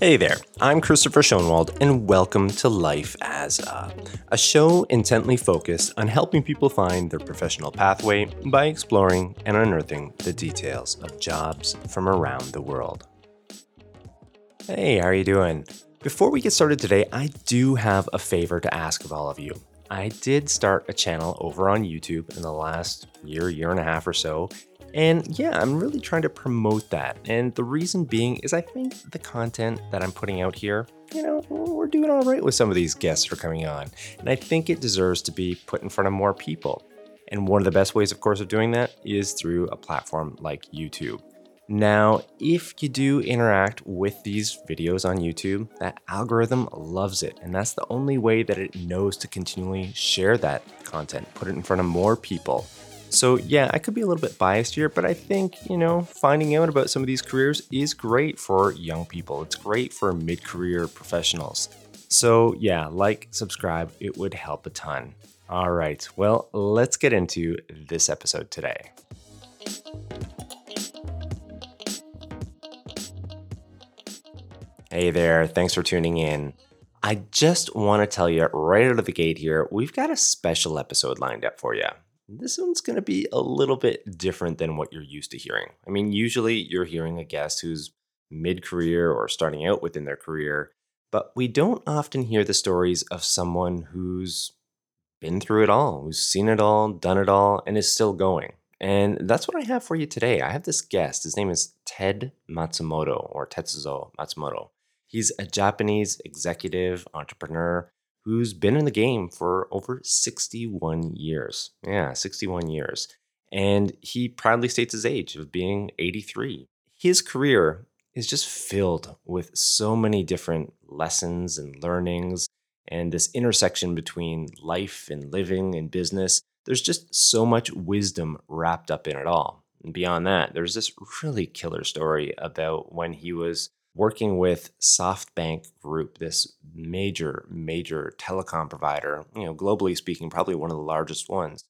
Hey there, I'm Christopher Schoenwald, and welcome to Life as a, a show intently focused on helping people find their professional pathway by exploring and unearthing the details of jobs from around the world. Hey, how are you doing? Before we get started today, I do have a favor to ask of all of you. I did start a channel over on YouTube in the last year, year and a half or so, and yeah, I'm really trying to promote that. And the reason being is I think the content that I'm putting out here, you know, we're doing all right with some of these guests that are coming on. And I think it deserves to be put in front of more people. And one of the best ways, of course, of doing that is through a platform like YouTube. Now, if you do interact with these videos on YouTube, that algorithm loves it. And that's the only way that it knows to continually share that content, put it in front of more people. So, yeah, I could be a little bit biased here, but I think, you know, finding out about some of these careers is great for young people. It's great for mid career professionals. So, yeah, like, subscribe, it would help a ton. All right, well, let's get into this episode today. Hey there, thanks for tuning in. I just want to tell you right out of the gate here, we've got a special episode lined up for you this one's going to be a little bit different than what you're used to hearing. I mean, usually you're hearing a guest who's mid career or starting out within their career, but we don't often hear the stories of someone who's been through it all, who's seen it all, done it all, and is still going. And that's what I have for you today. I have this guest. His name is Ted Matsumoto or Tetsuzo Matsumoto. He's a Japanese executive entrepreneur who's been in the game for over 61 years. Yeah, 61 years. And he proudly states his age of being 83. His career is just filled with so many different lessons and learnings and this intersection between life and living and business. There's just so much wisdom wrapped up in it all. And beyond that, there's this really killer story about when he was working with SoftBank Group, this major, major telecom provider, you know, globally speaking, probably one of the largest ones.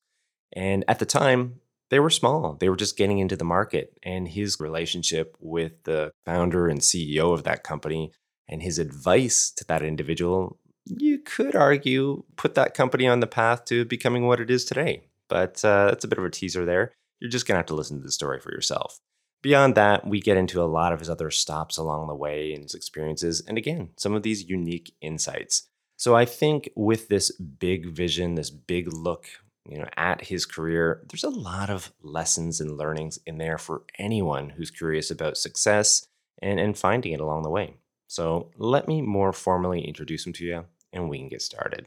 And at the time, they were small. They were just getting into the market. And his relationship with the founder and CEO of that company and his advice to that individual, you could argue, put that company on the path to becoming what it is today. But uh, that's a bit of a teaser there. You're just going to have to listen to the story for yourself. Beyond that, we get into a lot of his other stops along the way and his experiences, and again, some of these unique insights. So I think with this big vision, this big look, you know, at his career, there's a lot of lessons and learnings in there for anyone who's curious about success and, and finding it along the way. So let me more formally introduce him to you, and we can get started.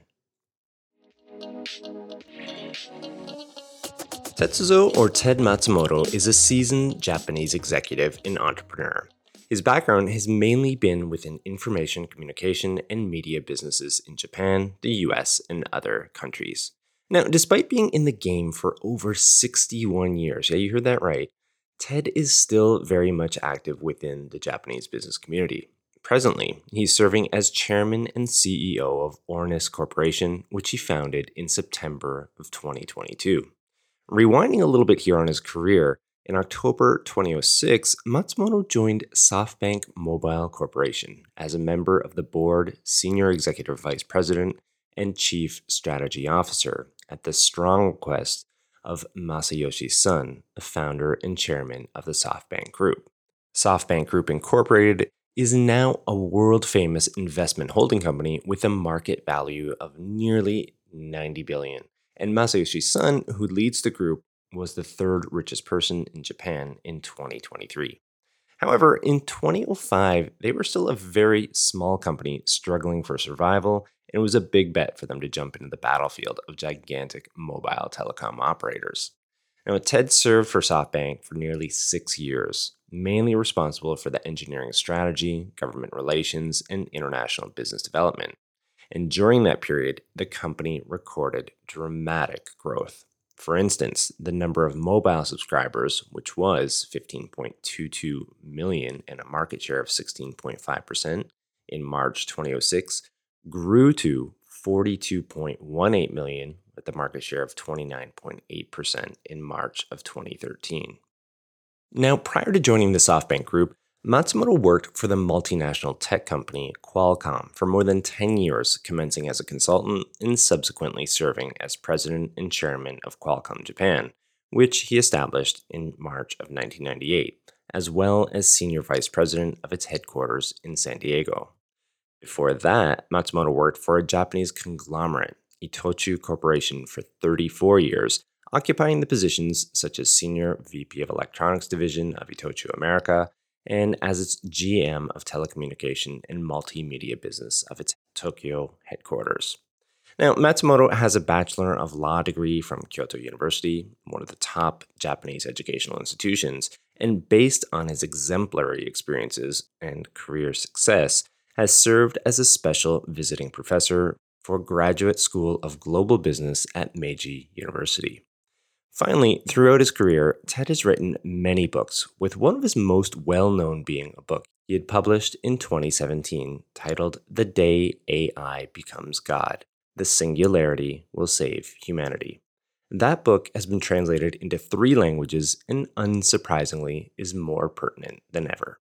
Tetsuzo or Ted Matsumoto is a seasoned Japanese executive and entrepreneur. His background has mainly been within information communication and media businesses in Japan, the US, and other countries. Now, despite being in the game for over 61 years, yeah, you heard that right, Ted is still very much active within the Japanese business community. Presently, he's serving as chairman and CEO of Ornis Corporation, which he founded in September of 2022. Rewinding a little bit here on his career, in October 2006, Matsumoto joined SoftBank Mobile Corporation as a member of the board, senior executive vice president, and chief strategy officer at the strong request of Masayoshi Son, the founder and chairman of the SoftBank Group. SoftBank Group Incorporated is now a world famous investment holding company with a market value of nearly 90 billion and Masayoshi's Son, who leads the group, was the third richest person in Japan in 2023. However, in 2005, they were still a very small company struggling for survival, and it was a big bet for them to jump into the battlefield of gigantic mobile telecom operators. Now, Ted served for SoftBank for nearly six years, mainly responsible for the engineering strategy, government relations, and international business development. And during that period, the company recorded dramatic growth. For instance, the number of mobile subscribers, which was 15.22 million and a market share of 16.5% in March 2006, grew to 42.18 million with a market share of 29.8% in March of 2013. Now, prior to joining the SoftBank Group, Matsumoto worked for the multinational tech company Qualcomm for more than 10 years, commencing as a consultant and subsequently serving as president and chairman of Qualcomm Japan, which he established in March of 1998, as well as senior vice president of its headquarters in San Diego. Before that, Matsumoto worked for a Japanese conglomerate, Itochu Corporation, for 34 years, occupying the positions such as Senior VP of Electronics Division of Itochu America and as its GM of Telecommunication and Multimedia Business of its Tokyo headquarters. Now, Matsumoto has a Bachelor of Law degree from Kyoto University, one of the top Japanese educational institutions, and based on his exemplary experiences and career success, has served as a special visiting professor for Graduate School of Global Business at Meiji University. Finally, throughout his career, Ted has written many books, with one of his most well known being a book he had published in 2017 titled The Day AI Becomes God The Singularity Will Save Humanity. That book has been translated into three languages and, unsurprisingly, is more pertinent than ever.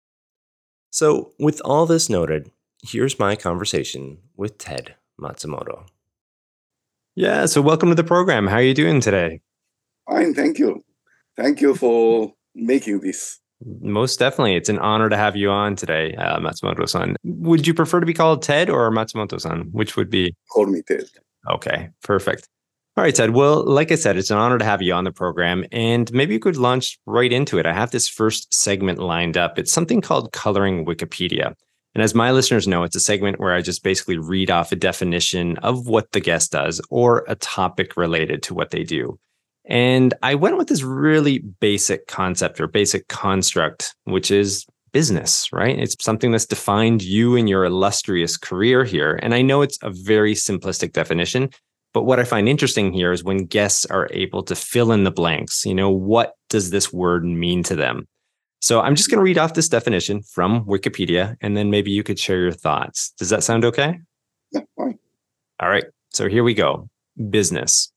So, with all this noted, here's my conversation with Ted Matsumoto. Yeah, so welcome to the program. How are you doing today? Fine, thank you. Thank you for making this. Most definitely. It's an honor to have you on today, uh, Matsumoto san. Would you prefer to be called Ted or Matsumoto san? Which would be? Call me Ted. Okay, perfect. All right, Ted. Well, like I said, it's an honor to have you on the program. And maybe you could launch right into it. I have this first segment lined up. It's something called Coloring Wikipedia. And as my listeners know, it's a segment where I just basically read off a definition of what the guest does or a topic related to what they do. And I went with this really basic concept or basic construct, which is business, right? It's something that's defined you and your illustrious career here. And I know it's a very simplistic definition, but what I find interesting here is when guests are able to fill in the blanks, you know, what does this word mean to them? So I'm just going to read off this definition from Wikipedia, and then maybe you could share your thoughts. Does that sound okay? Yeah, fine. All right. So here we go business.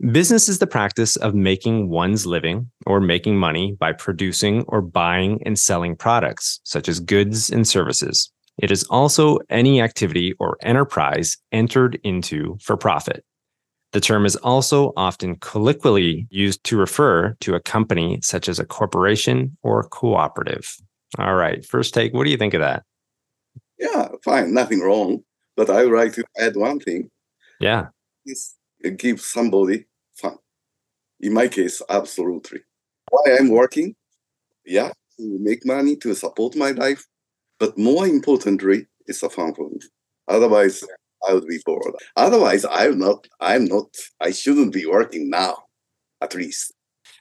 Business is the practice of making one's living or making money by producing or buying and selling products, such as goods and services. It is also any activity or enterprise entered into for profit. The term is also often colloquially used to refer to a company such as a corporation or cooperative. All right, first take, what do you think of that? Yeah, fine, nothing wrong. But I would like to add one thing. Yeah. It's give somebody fun. In my case, absolutely. Why I'm working? Yeah, to make money to support my life, but more importantly, it's a fun for me. Otherwise, I would be bored. Otherwise, I'm not. I'm not. I shouldn't be working now, at least.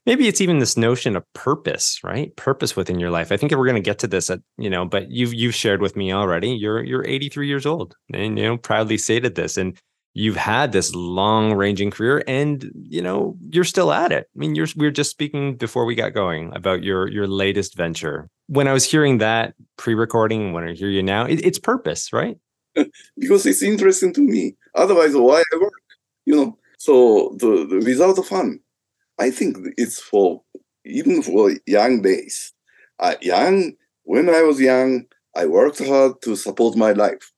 Maybe it's even this notion of purpose, right? Purpose within your life. I think we're going to get to this, at, you know, but you've you've shared with me already. You're you're 83 years old, and you know, proudly stated this, and you've had this long ranging career and you know you're still at it. I mean you're we are just speaking before we got going about your your latest venture. When i was hearing that pre-recording when i hear you now it, it's purpose right? Because it's interesting to me. Otherwise why i work you know? So the, the without the fun. I think it's for even for young days. Uh, young when i was young i worked hard to support my life.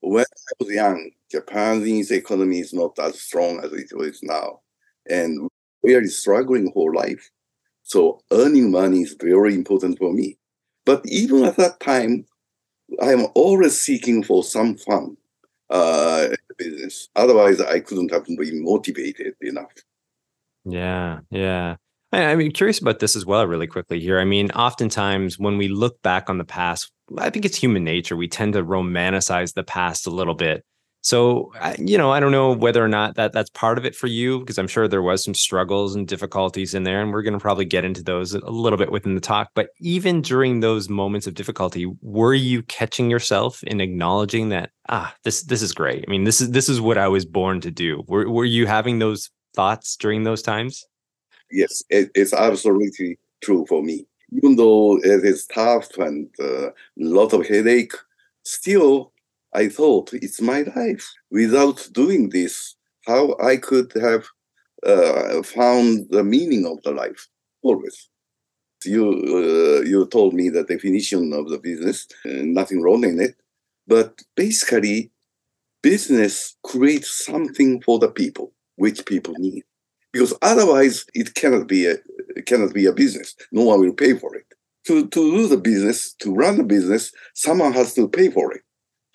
When i was young Japanese economy is not as strong as it is now. And we are struggling for life. So earning money is very important for me. But even at that time, I am always seeking for some fun uh, business. Otherwise, I couldn't have been motivated enough. Yeah, yeah. I, I'm curious about this as well, really quickly here. I mean, oftentimes when we look back on the past, I think it's human nature. We tend to romanticize the past a little bit. So, you know, I don't know whether or not that that's part of it for you, because I'm sure there was some struggles and difficulties in there, and we're going to probably get into those a little bit within the talk. But even during those moments of difficulty, were you catching yourself in acknowledging that ah, this this is great? I mean, this is this is what I was born to do. Were were you having those thoughts during those times? Yes, it, it's absolutely true for me. Even though it is tough and a uh, lot of headache, still I thought it's my life. Without doing this, how I could have uh, found the meaning of the life always. You uh, you told me the definition of the business, nothing wrong in it, but basically, business creates something for the people which people need, because otherwise it cannot be a cannot be a business. No one will pay for it. To to do the business, to run the business, someone has to pay for it,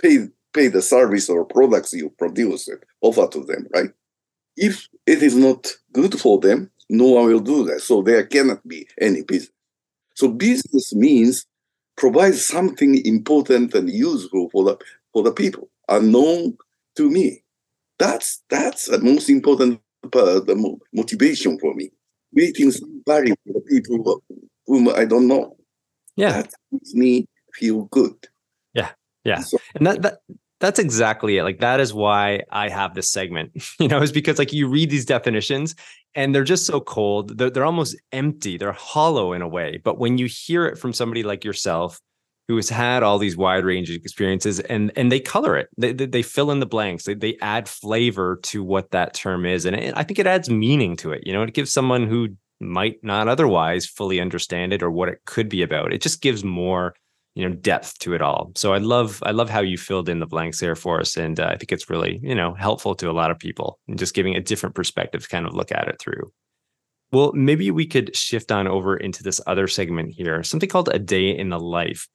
pay pay the service or products you produce it, offer to them, right? If it is not good for them, no one will do that. So there cannot be any business. So business means provide something important and useful for the for the people, unknown to me. That's that's the most important part, the motivation for me. Creating some value for the people whom I don't know. Yeah. That makes me feel good. Yeah. So, And that that that's exactly it. Like that is why I have this segment. You know, is because like you read these definitions and they're just so cold. They're they're almost empty. They're hollow in a way. But when you hear it from somebody like yourself, who has had all these wide range experiences and and they color it they, they, they fill in the blanks they, they add flavor to what that term is and it, i think it adds meaning to it you know it gives someone who might not otherwise fully understand it or what it could be about it just gives more you know depth to it all so i love i love how you filled in the blanks there for us and uh, i think it's really you know helpful to a lot of people and just giving a different perspective to kind of look at it through well maybe we could shift on over into this other segment here something called a day in the life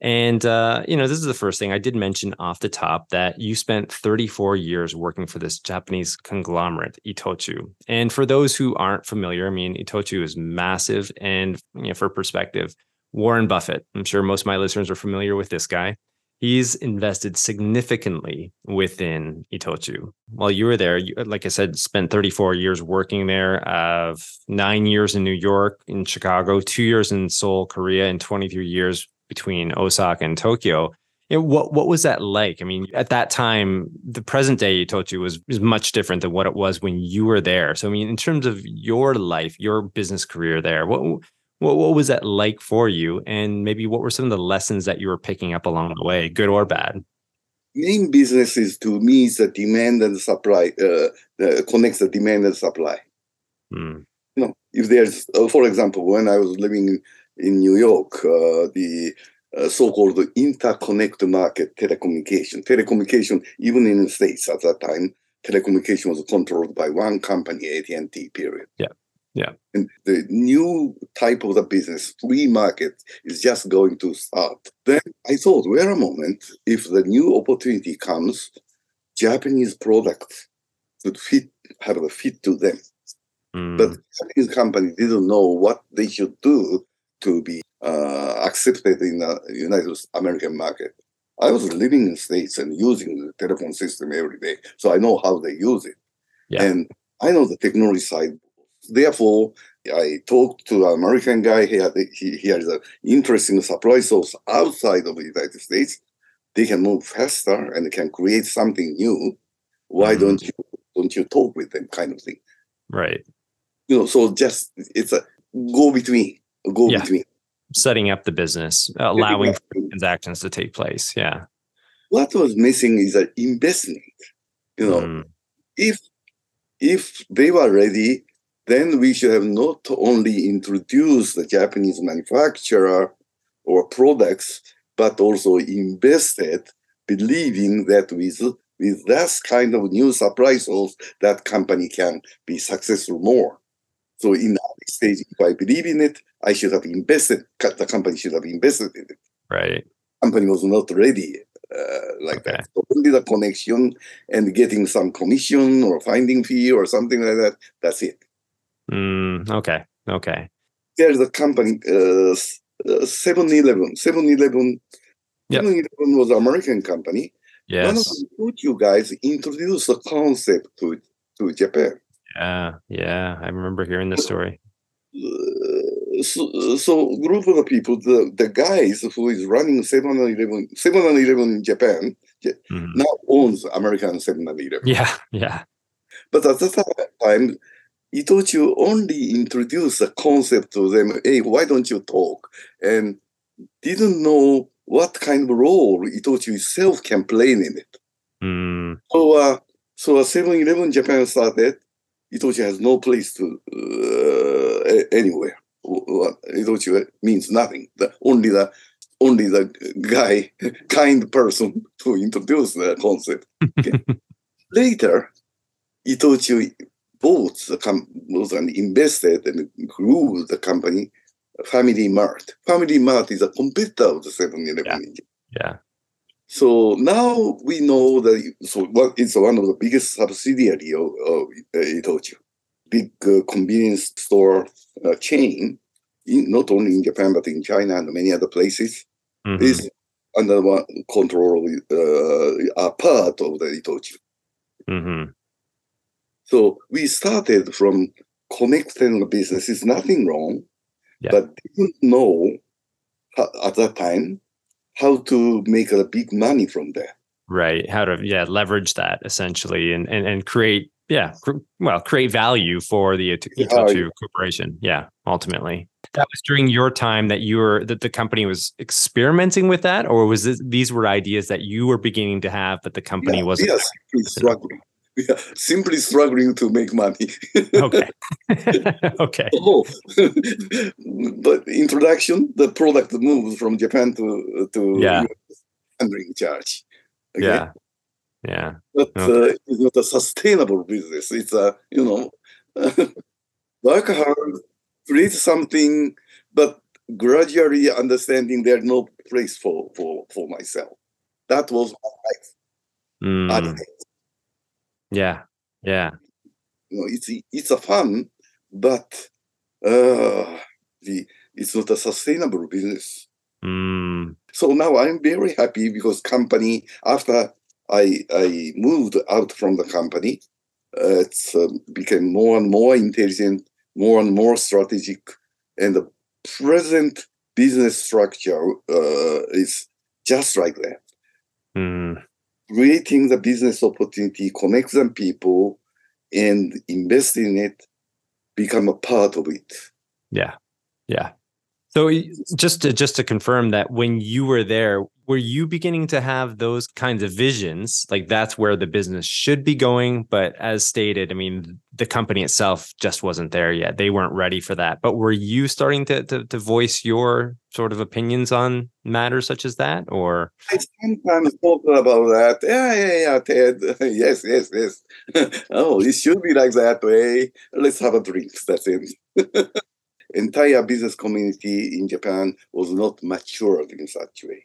and uh, you know, this is the first thing I did mention off the top that you spent 34 years working for this Japanese conglomerate, Itochu. And for those who aren't familiar, I mean, Itochu is massive. And you know, for perspective, Warren Buffett, I'm sure most of my listeners are familiar with this guy. He's invested significantly within Itochu. While you were there, you, like I said, spent 34 years working there, of uh, nine years in New York, in Chicago, two years in Seoul, Korea, and 23 years between Osaka and Tokyo. You know, what what was that like? I mean, at that time, the present day Itochu was was much different than what it was when you were there. So, I mean, in terms of your life, your business career there, what what what was that like for you? And maybe what were some of the lessons that you were picking up along the way, good or bad? Main business is to me is the demand and supply. Uh, uh, connects the demand and supply. Hmm. You know, if there's, uh, for example, when I was living in in New York, uh, the uh, so-called interconnect market telecommunication. Telecommunication, even in the States at that time, telecommunication was controlled by one company, AT&T, period. Yeah, yeah. And the new type of the business, free market, is just going to start. Then I thought, wait a moment, if the new opportunity comes, Japanese products could fit, have a fit to them. Mm. But Japanese company didn't know what they should do to be uh, accepted in the United American market. I was living in the States and using the telephone system every day, so I know how they use it. Yeah. And I know the technology side. Therefore, I talked to an American guy. He, had, he, he has an interesting supply source outside of the United States. They can move faster and can create something new. Why Mhm. don't you don't you talk with them, kind of thing? right. You know, so just it's a go between, go Yeah. between. Setting up the business, allowing transactions to take place. Yeah. what was missing is an investment. You know, Mm. if if they were ready, then we should have not only introduced the Japanese manufacturer or products, but also invested, believing that with with that kind of new supply source, that company can be successful more. So in that stage, if I believe in it, I should have invested. The company should have invested in it. Right. Company was not ready uh, like Okay. that. So only the connection and getting some commission or finding fee or something like that. That's it. Mm, okay. Okay. There's a company, uh, uh, 7-Eleven. 7-Eleven, Yep. 7-Eleven was an American company. One of Yes. the Tokyo guys introduced the concept to, to Japan. Yeah. Yeah. I remember hearing this story. Uh, so, so group of the people, the, the guys who is running 7-Eleven, 7-Eleven in Japan Mhm. now owns American 7-Eleven. Yeah. Yeah. But at that time, Itochu only introduced the concept to them, hey, why don't you talk? And didn't know what kind of role Itochu itself can play in it. Mm, So, uh, so 7-Eleven Japan started. Itochu has no place to uh, anywhere. Itochu means nothing. The, only the only the guy, kind person to introduce the concept. Okay. Later, Itochu bought the com- was and invested and grew the company, Family Mart. Family Mart is a competitor of the 7-Eleven. Yeah. in yeah. so now we know that so what it's one of the biggest subsidiary of, of uh, Itochu, big uh, convenience store uh, chain, in, not only in Japan but in China and many other places, Mhm. is under one control uh, a part of the Itochu. Mhm. So we started from connecting the business. Is nothing wrong, Yeah. but didn't know at that time how to make a big money from there. Right. How to yeah leverage that essentially and and and create yeah cr- well create value for the Itochu corporation. Yeah. Ultimately, that was during your time that you were that the company was experimenting with that, or was this, these were ideas that you were beginning to have, but the company Yeah, wasn't. simply struggling. We are simply struggling to make money. Okay. okay. oh, but introduction, the product moves from Japan to to Yeah. Handling charge. Okay? Yeah. Yeah. but Okay. uh, it's not a sustainable business. It's a you know work hard, create something, but gradually understanding there's no place for for for myself. That was my life. Mm, advocate. Yeah. Yeah. you know, it's it's a fun, but uh, the it's not a sustainable business. Mm, So now I'm very happy because company after I I moved out from the company, uh, it's uh, became more and more intelligent, more and more strategic, and the present business structure uh, is just like that. mm, creating the business opportunity, connect them people, and invest in it, become a part of it. yeah. Yeah. So just to just to confirm that when you were there, were you beginning to have those kinds of visions? Like that's where the business should be going. But as stated, I mean, the company itself just wasn't there yet. They weren't ready for that. But were you starting to to, to voice your sort of opinions on matters such as that? Or I sometimes talk about that. Yeah, yeah, yeah, Ted. yes, yes, yes. oh, it should be like that way. Let's have a drink. That's it. Entire business community in Japan was not matured in such way.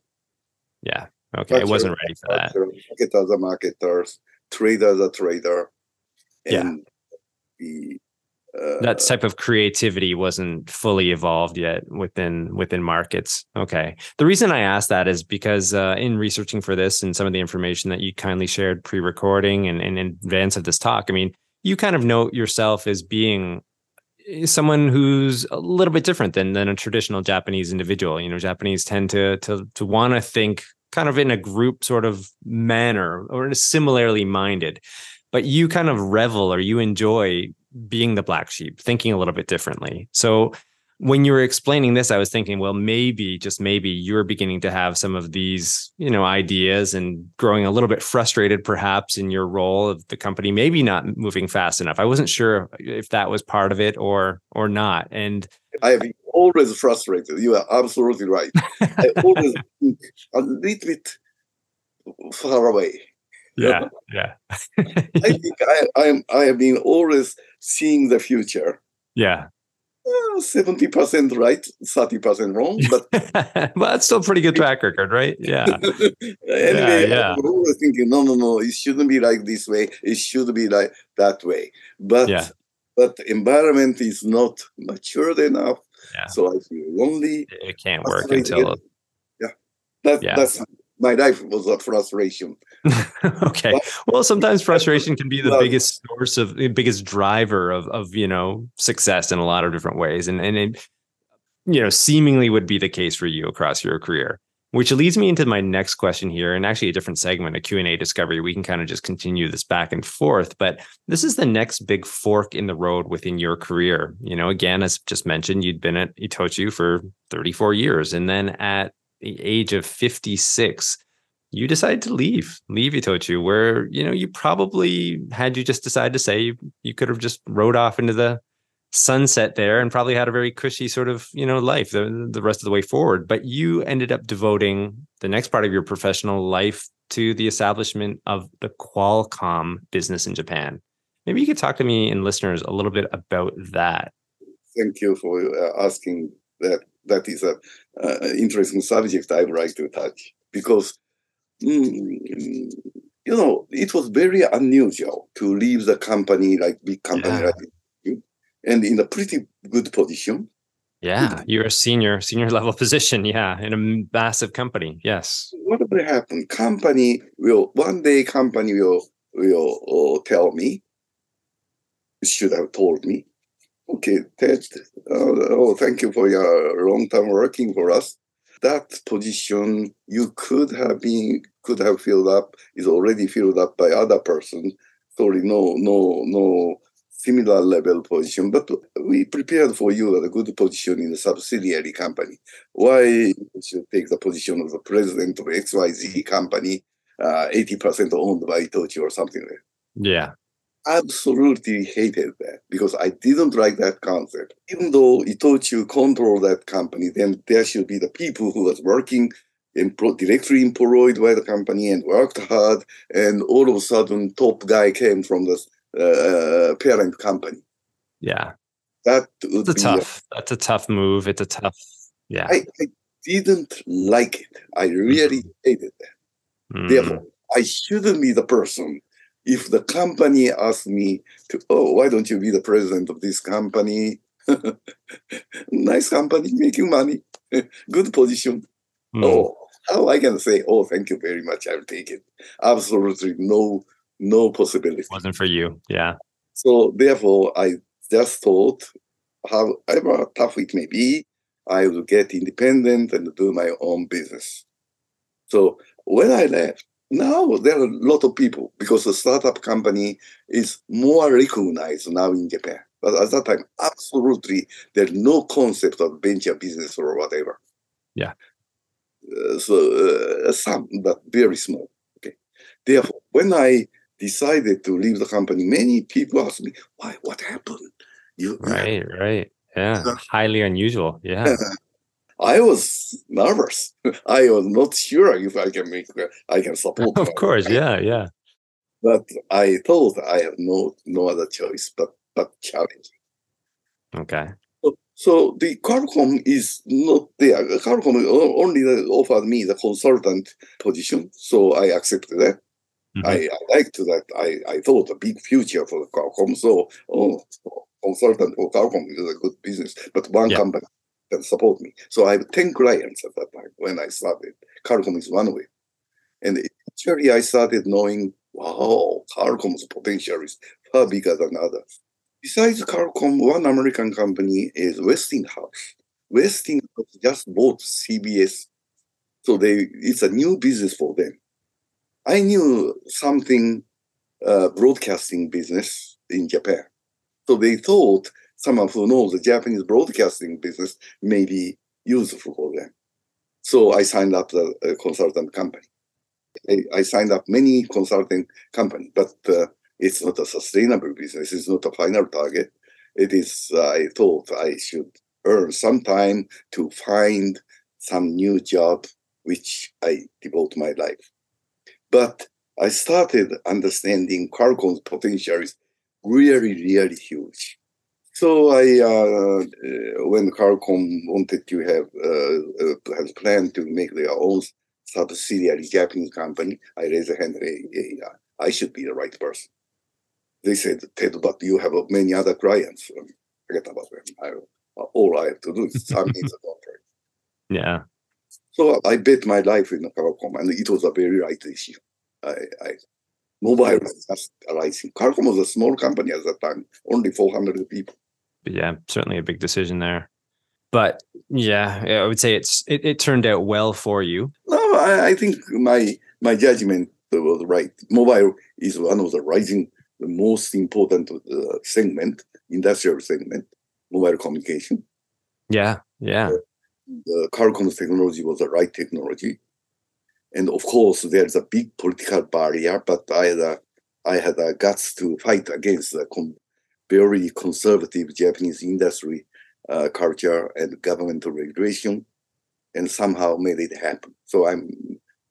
Yeah, okay, it wasn't ready for that. Marketers are marketers, traders are trader, Yeah. the uh, that type of creativity wasn't fully evolved yet within within markets. Okay. The reason i asked that is because uh, in researching for this and some of the information that you kindly shared pre-recording and, and in advance of this talk i mean you kind of note yourself as being eh, someone who's a little bit different than than a traditional japanese individual. You know japanese tend to to to want to think kind of in a group sort of manner or in a similarly minded but you kind of revel or you enjoy being the black sheep, thinking a little bit differently. So when you were explaining this, I was thinking, well, maybe, just maybe you're beginning to have some of these, you know, ideas and growing a little bit frustrated perhaps in your role of the company, maybe not moving fast enough. I wasn't sure if that was part of it or or not. And I have always frustrated. You are absolutely right. I always think a little bit far away. yeah, yeah. I think I, I am I have been always seeing the future. yeah. Seventy percent right, thirty percent wrong. But well, that's still a pretty good track record, right? Yeah. anyway, yeah. I'm always thinking, no, no, no, it shouldn't be like this way. It should be like that way. But Yeah. but environment is not matured enough. Yeah. So I feel lonely. It can't work until yeah. That, Yeah. That's my life was a frustration. okay. Well, sometimes frustration can be the Well- biggest source of the biggest driver of of you know success in a lot of different ways, and and it you know seemingly would be the case for you across your career. Which leads me into my next question here, and actually a different segment, a Q&A discovery. We can kind of just continue this back and forth, but this is the next big fork in the road within your career. You know, again, as just mentioned, you'd been at Itochu for 34 years, and then at the age of 56, you decided to leave, leave Itochu, where, you know, you probably had you just decided to say you, you could have just rode off into the sunset there and probably had a very cushy sort of, you know, life the, the rest of the way forward. But you ended up devoting the next part of your professional life to the establishment of the Qualcomm business in Japan. Maybe you could talk to me and listeners a little bit about that. Thank you for uh, asking that. That is an uh, interesting subject I would like to touch because, mm, you know, it was very unusual to leave the company like big company Yeah. like and in a pretty good position. Yeah, you're a senior, senior level position. Yeah, in a massive company. Yes. What will happen? Company will one day. Company will will uh, tell me. Should have told me. Okay, Ted. Uh, oh, thank you for your long time working for us. That position you could have been could have filled up is already filled up by other person. Sorry, no, no, no similar level position. But we prepared for you a good position in a subsidiary company. Why you should take the position of the president of XYZ company, uh, 80% owned by Itochu or something like that? Yeah. Absolutely hated that because I didn't like that concept. Even though Itochu control that company, then there should be the people who was working and pro- directly employed by the company and worked hard, and all of a sudden, top guy came from the uh, parent company. Yeah. That would It's a be a- tough, that's a tough move. It's a tough, yeah. I, I didn't like it. I really hated that. Mm. Therefore, I shouldn't be the person. If the company asked me to, oh, why don't you be the president of this company? nice company, making money, good position. Mm. Oh, how I can say, oh, thank you very much, I'll take it. Absolutely no, no possibility. wasn't for you. Yeah. So therefore, I just thought, however tough it may be, I will get independent and do my own business. So when I left, now there are a lot of people because the startup company is more recognized now in Japan. But at that time, absolutely, there's no concept of venture business or whatever. Yeah. Uh, so uh, some, but very small. Okay. Therefore, when I decided to leave the company, many people asked me, "Why? What happened?" You, Right. Right. Yeah. Yeah. Highly unusual. Yeah. I was nervous. I was not sure if I can make, I can support. of course. Yeah. Yeah. But I thought I have no no other choice but but challenge. Okay. So, so the Qualcomm is not there. Qualcomm only offered me the consultant position, so I accepted that. Mhm. I, I liked that. I, I thought a big future for the Qualcomm. So, oh, consultant for Qualcomm is a good business, but one Yeah. company can support me. So I have 10 clients at that time when I started. Qualcomm is one way. And actually, I started knowing, wow, Qualcomm's potential is far bigger than others. Besides Qualcomm, one American company is Westinghouse. Westinghouse just bought CBS. So they it's a new business for them. I knew something uh, broadcasting business in Japan. So they thought someone who knows the Japanese broadcasting business may be useful for them. So I signed up the uh, consultant company. I, I signed up many consulting company, but uh, it's not a sustainable business. It's not a final target. It is. Uh, I thought I should earn some time to find some new job, which I devote my life. But I started understanding Qualcomm's potential is really, really huge. So I, uh, when Qualcomm wanted to have uh, uh, has planned to make their own subsidiary Japanese company, I raised a hand. Hey, I should be the right person. They said, Ted, but you have many other clients. Um, Forget about them. I, all I have to do is sign the contract. Yeah. So I bet my life in Qualcomm, and it was a very right issue. I, I mobile was just arising. Qualcomm was a small company at that time, only 400 people. But yeah, certainly a big decision there. But yeah, I would say it's it, it turned out well for you. No, I, I think my my judgment was right. Mobile is one of the rising, the most important uh, segment, industrial segment, mobile communication. Yeah. Yeah. the Qualcomm's technology was the right technology. And of course, there's a big political barrier, but I had a, I had a guts to fight against the com- very conservative Japanese industry uh, culture and governmental regulation, and somehow made it happen. So I'm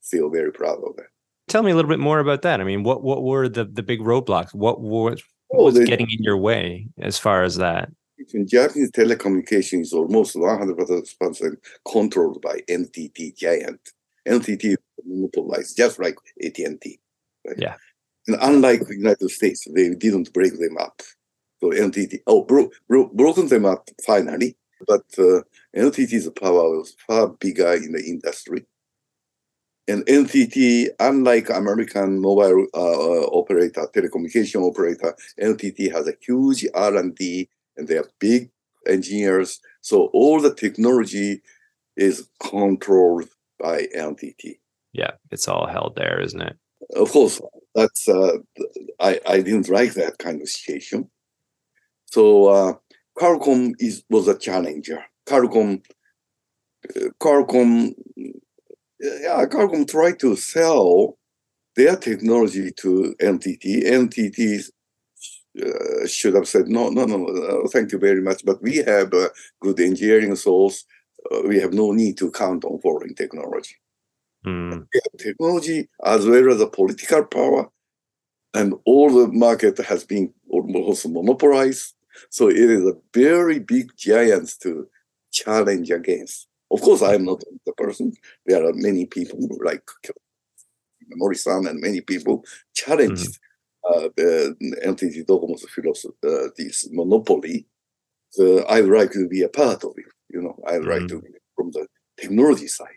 still very proud of that. Tell me a little bit more about that. I mean, what what were the the big roadblocks? What was, what was getting in your way as far as that? In Japanese telecommunication is almost 100% controlled by NTT giant. NTT monopolized, just like AT&T. Right? Yeah. And unlike the United States, they didn't break them up. So NTT, oh, bro, bro, broken them up finally, but uh, NTT's power was far bigger in the industry. And NTT, unlike American mobile uh, uh, operator, telecommunication operator, NTT has a huge R&D and they are big engineers. So all the technology is controlled by NTT. Yeah, it's all held there, isn't it? Of course, that's uh, I I didn't like that kind of situation. So uh, Qualcomm is was a challenger. Qualcomm, uh, Qualcomm, yeah, Qualcomm tried to sell their technology to NTT. NTT uh, should have said no, no, no, uh, thank you very much, but we have a good engineering source. Uh, we have no need to count on foreign technology. Mm. Technology as well as the political power, and all the market has been almost monopolized. So it is a very big giant to challenge against. Of course, I am not the person. There are many people like Mori-san and many people challenged mm-hmm. uh, the NTT Docomo's philosophy, uh, this monopoly. So I would like to be a part of it. You know, I would mm-hmm. like to be from the technology side.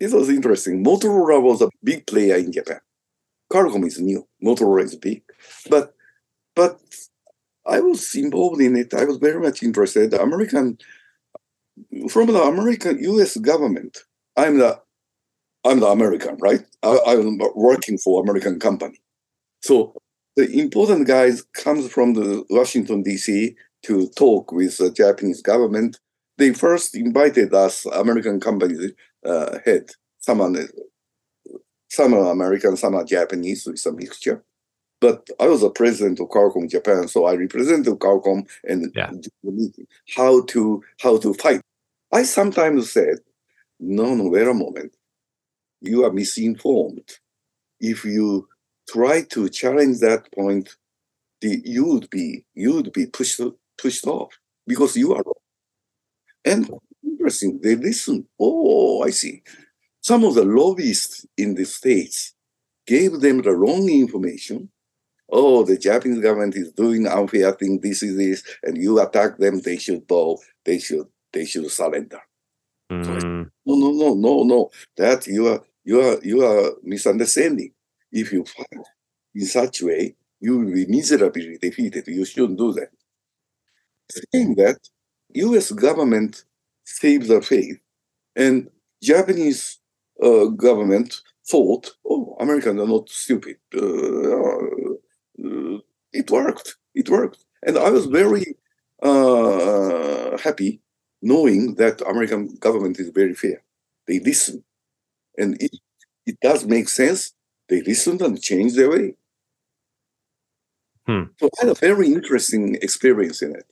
This was interesting. Motorola was a big player in Japan. Qualcomm is new. Motorola is big, but but I was involved in it. I was very much interested. The American from the American U.S. government. I'm the I'm the American, right? I'm working for American company. So the important guys comes from the Washington D.C. to talk with the Japanese government. They first invited us, American company uh, head, someone, some are American, some are Japanese with some mixture. But I was a president of Qualcomm Japan, so I represented Qualcomm and yeah. how to how to fight. I sometimes said, "No, no, wait a moment. You are misinformed. If you try to challenge that point, the, you would be you would be pushed pushed off because you are wrong." And interesting, they listen. Oh, I see. Some of the lobbyists in the states gave them the wrong information oh, the Japanese government is doing unfair thing, this is this, and you attack them, they should bow, they should, they should surrender. Mm. So no, no, no, no, no. That you are you are you are misunderstanding. If you fight in such way, you will be miserably defeated. You shouldn't do that. Saying that, U.S. government saved the faith, and Japanese uh, government thought, oh, Americans are not stupid. Uh, it worked. It worked, and I was very uh, happy knowing that American government is very fair. They listen, and it it does make sense. They listened and changed their way. Hmm. So I had a very interesting experience in it.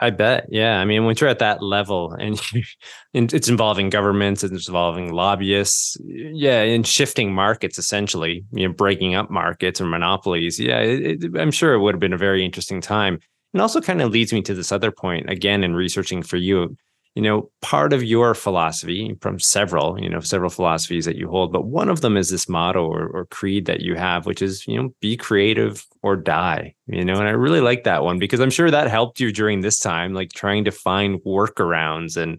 I bet. Yeah. I mean, when you're at that level and, it's involving governments, and it's involving lobbyists, yeah, and shifting markets essentially, you know, breaking up markets or monopolies. Yeah, it, it, I'm sure it would have been a very interesting time. And also kind of leads me to this other point again in researching for you you know, part of your philosophy from several, you know, several philosophies that you hold, but one of them is this motto or, or creed that you have, which is, you know, be creative or die, you know, and I really like that one because I'm sure that helped you during this time, like trying to find workarounds and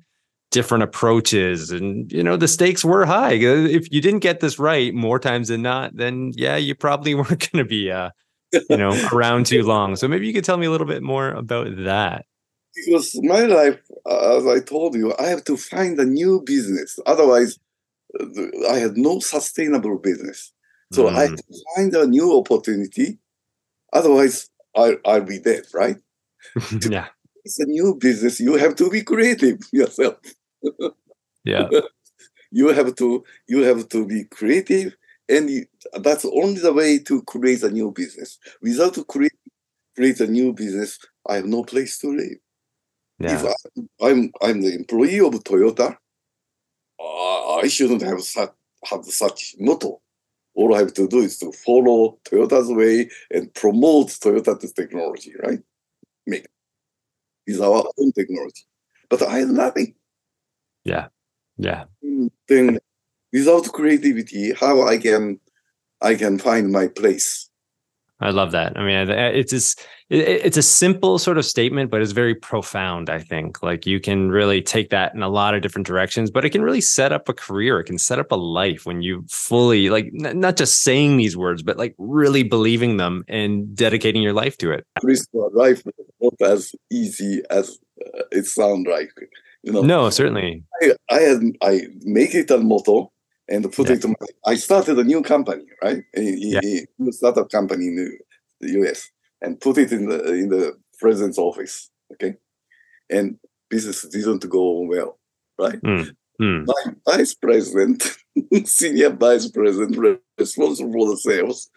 different approaches. And, you know, the stakes were high. If you didn't get this right more times than not, then yeah, you probably weren't going to be, uh, you know, around too long. So maybe you could tell me a little bit more about that because my life, as I told you, I have to find a new business. Otherwise, I had no sustainable business. So mm. I have to find a new opportunity. Otherwise, I, I'll be dead, right? yeah. It's a new business. You have to be creative yourself. Yeah. you have to you have to be creative, and you, that's only the way to create a new business. Without create create a new business, I have no place to live. Yeah. If I, I'm I'm the employee of Toyota, uh, I shouldn't have such have such motto. All I have to do is to follow Toyota's way and promote Toyota's technology, right? Make is our own technology. But I have nothing. Yeah. Yeah. Then without creativity, how I can I can find my place. I love that. I mean, it's just, it's a simple sort of statement, but it's very profound. I think like you can really take that in a lot of different directions, but it can really set up a career. It can set up a life when you fully like n- not just saying these words, but like really believing them and dedicating your life to it. life not as easy as uh, it sounds like. You know, no, certainly. I, I had I make it a motto and put Yeah. my, I started a new company, right? A, a- Yeah. a new startup company in the, U.S. and put it in the in the president's office. Okay, and business didn't go well, right? Hmm. My vice president, senior vice president, responsible for the sales,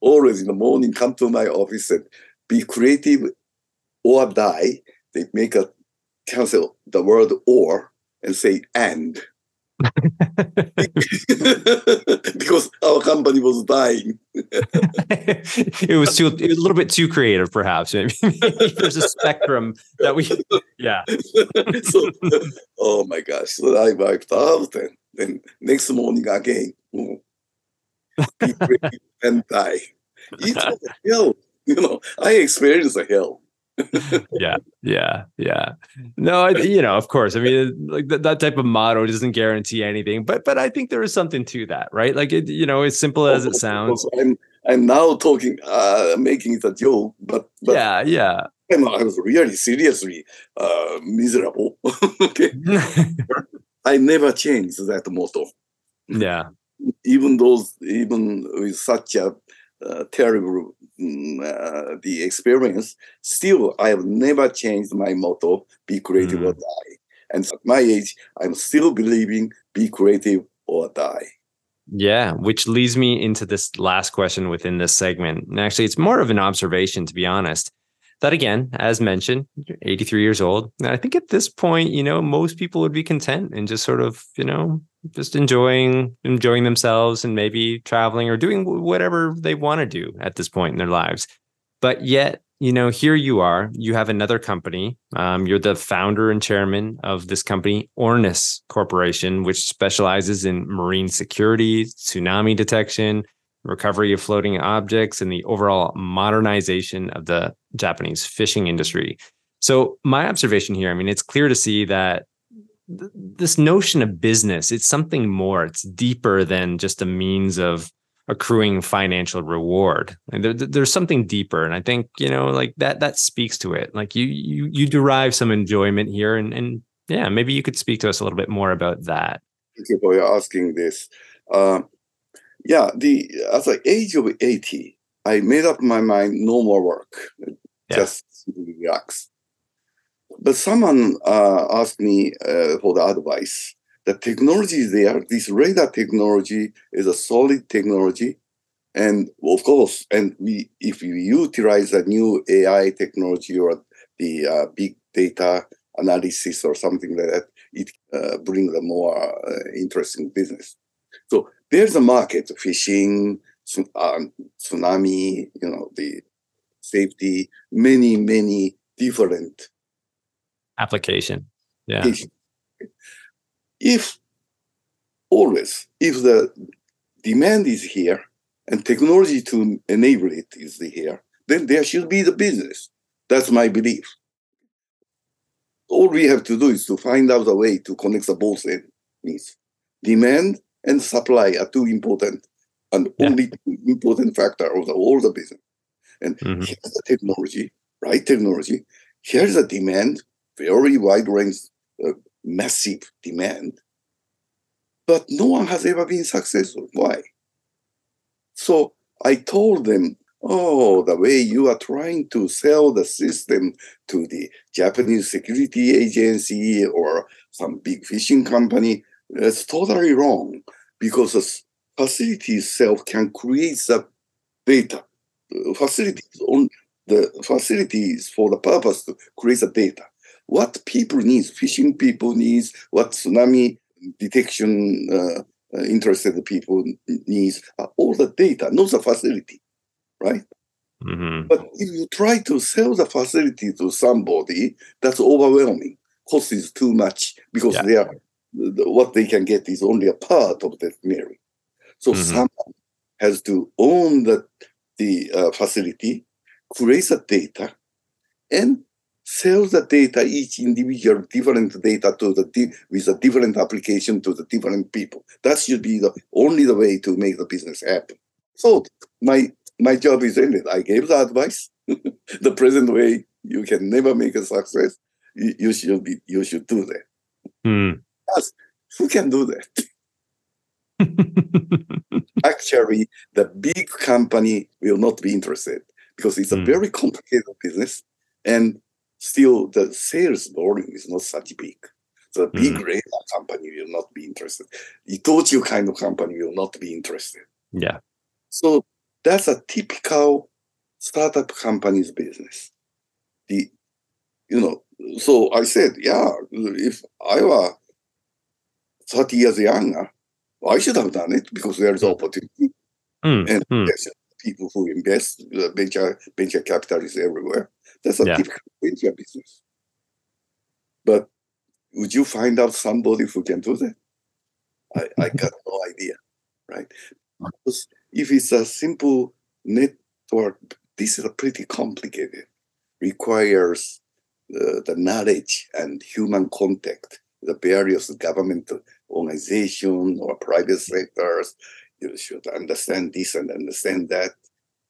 always in the morning come to my office and be creative or die. They make a cancel the word or and say and because our company was dying. it was too it was a little bit too creative, perhaps. There's a spectrum that we, yeah, so, oh my gosh! So I wiped out, and then next morning again, oh, be and die. It was a hell. You know, I experienced a hell. yeah, yeah, yeah. No, I, you know, of course. I mean, like that, that type of motto doesn't guarantee anything, but but I think there is something to that, right? Like it, you know, as simple as it sounds. I'm I'm now talking, uh, making it a joke, but, but Yeah, yeah. I was really seriously uh, miserable. okay, I never changed that motto, yeah, even those, even with such a uh, terrible mm, uh, the experience. Still, I have never changed my motto: "Be creative or die." And at my age, I'm still believing: "Be creative or die." yeah. Which leads me into this last question within this segment. And actually, it's more of an observation, to be honest. That again, as mentioned, you're 83 years old. And I think at this point, you know, most people would be content and just sort of, you know, just enjoying enjoying themselves and maybe traveling or doing whatever they want to do at this point in their lives. But yet, you know, here you are. You have another company. Um, you're the founder and chairman of this company, Ornis Corporation, which specializes in marine security, tsunami detection, recovery of floating objects, and the overall modernization of the Japanese fishing industry. So, my observation here, I mean, it's clear to see that th- this notion of business, it's something more. It's deeper than just a means of accruing financial reward. And there, there- there's something deeper, and I think you know, like that. That speaks to it. Like you, you, you derive some enjoyment here, and and yeah, maybe you could speak to us a little bit more about that. Thank you for asking this. Uh, yeah, the at the age of eighty, I made up my mind: no more work, Yeah. just relax. But someone uh, asked me uh, for the advice. The technology is there. This radar technology is a solid technology, and of course, and we if we utilize a new AI technology or the uh, big data analysis or something like that, it uh, brings a more uh, interesting business. So there's a market: fishing, um, tsunami, you know, the safety, many, many different Application. Yeah. applications. If always, if the demand is here and technology to enable it is here, then there should be the business. That's my belief. All we have to do is to find out a way to connect the both ends. Demand and supply are two important and Yeah. only two important factor of the whole the business. And Mhm. here's the technology, right technology. Here's the demand, very wide range, uh, massive demand. But no one has ever been successful. Why? So I told them, oh, the way you are trying to sell the system to the Japanese security agency or some big fishing company. That's totally wrong because the facility itself can create the data. Facility on the facilities for the purpose to create the data. What people needs, fishing people needs, what tsunami detection uh, uh, interested people needs, all the data, not the facility, right? Mm-hmm. But if you try to sell the facility to somebody, that's overwhelming. Cost is too much because Yeah. they are what they can get is only a part of that merit. So Mhm. someone has to own the the uh, facility, create the data, and sell the data each individual different data to the di- with a different application to the different people. That should be the only the way to make the business happen. So my my job is ended. I gave the advice. the present way you can never make a success. You, you should be you should do that. Hmm. Who can do that? Actually, the big company will not be interested because it's a Hmm. very complicated business, and still the sales volume is not such big. So the big Hmm. radar company will not be interested. Itochu kind of company will not be interested. yeah. So that's a typical startup company's business. The, you know, so I said, yeah, if I were 30 years younger, I should have done it because there is opportunity. Hmm. And there's people who invest, uh, venture venture capital is everywhere. That's a Yeah. typical venture business. But would you find out somebody who can do that? I, I got no idea, right? Because if it's a simple network, this is a pretty complicated. Requires uh, the knowledge and human contact, the various government organization or private sectors. You should understand this and understand that.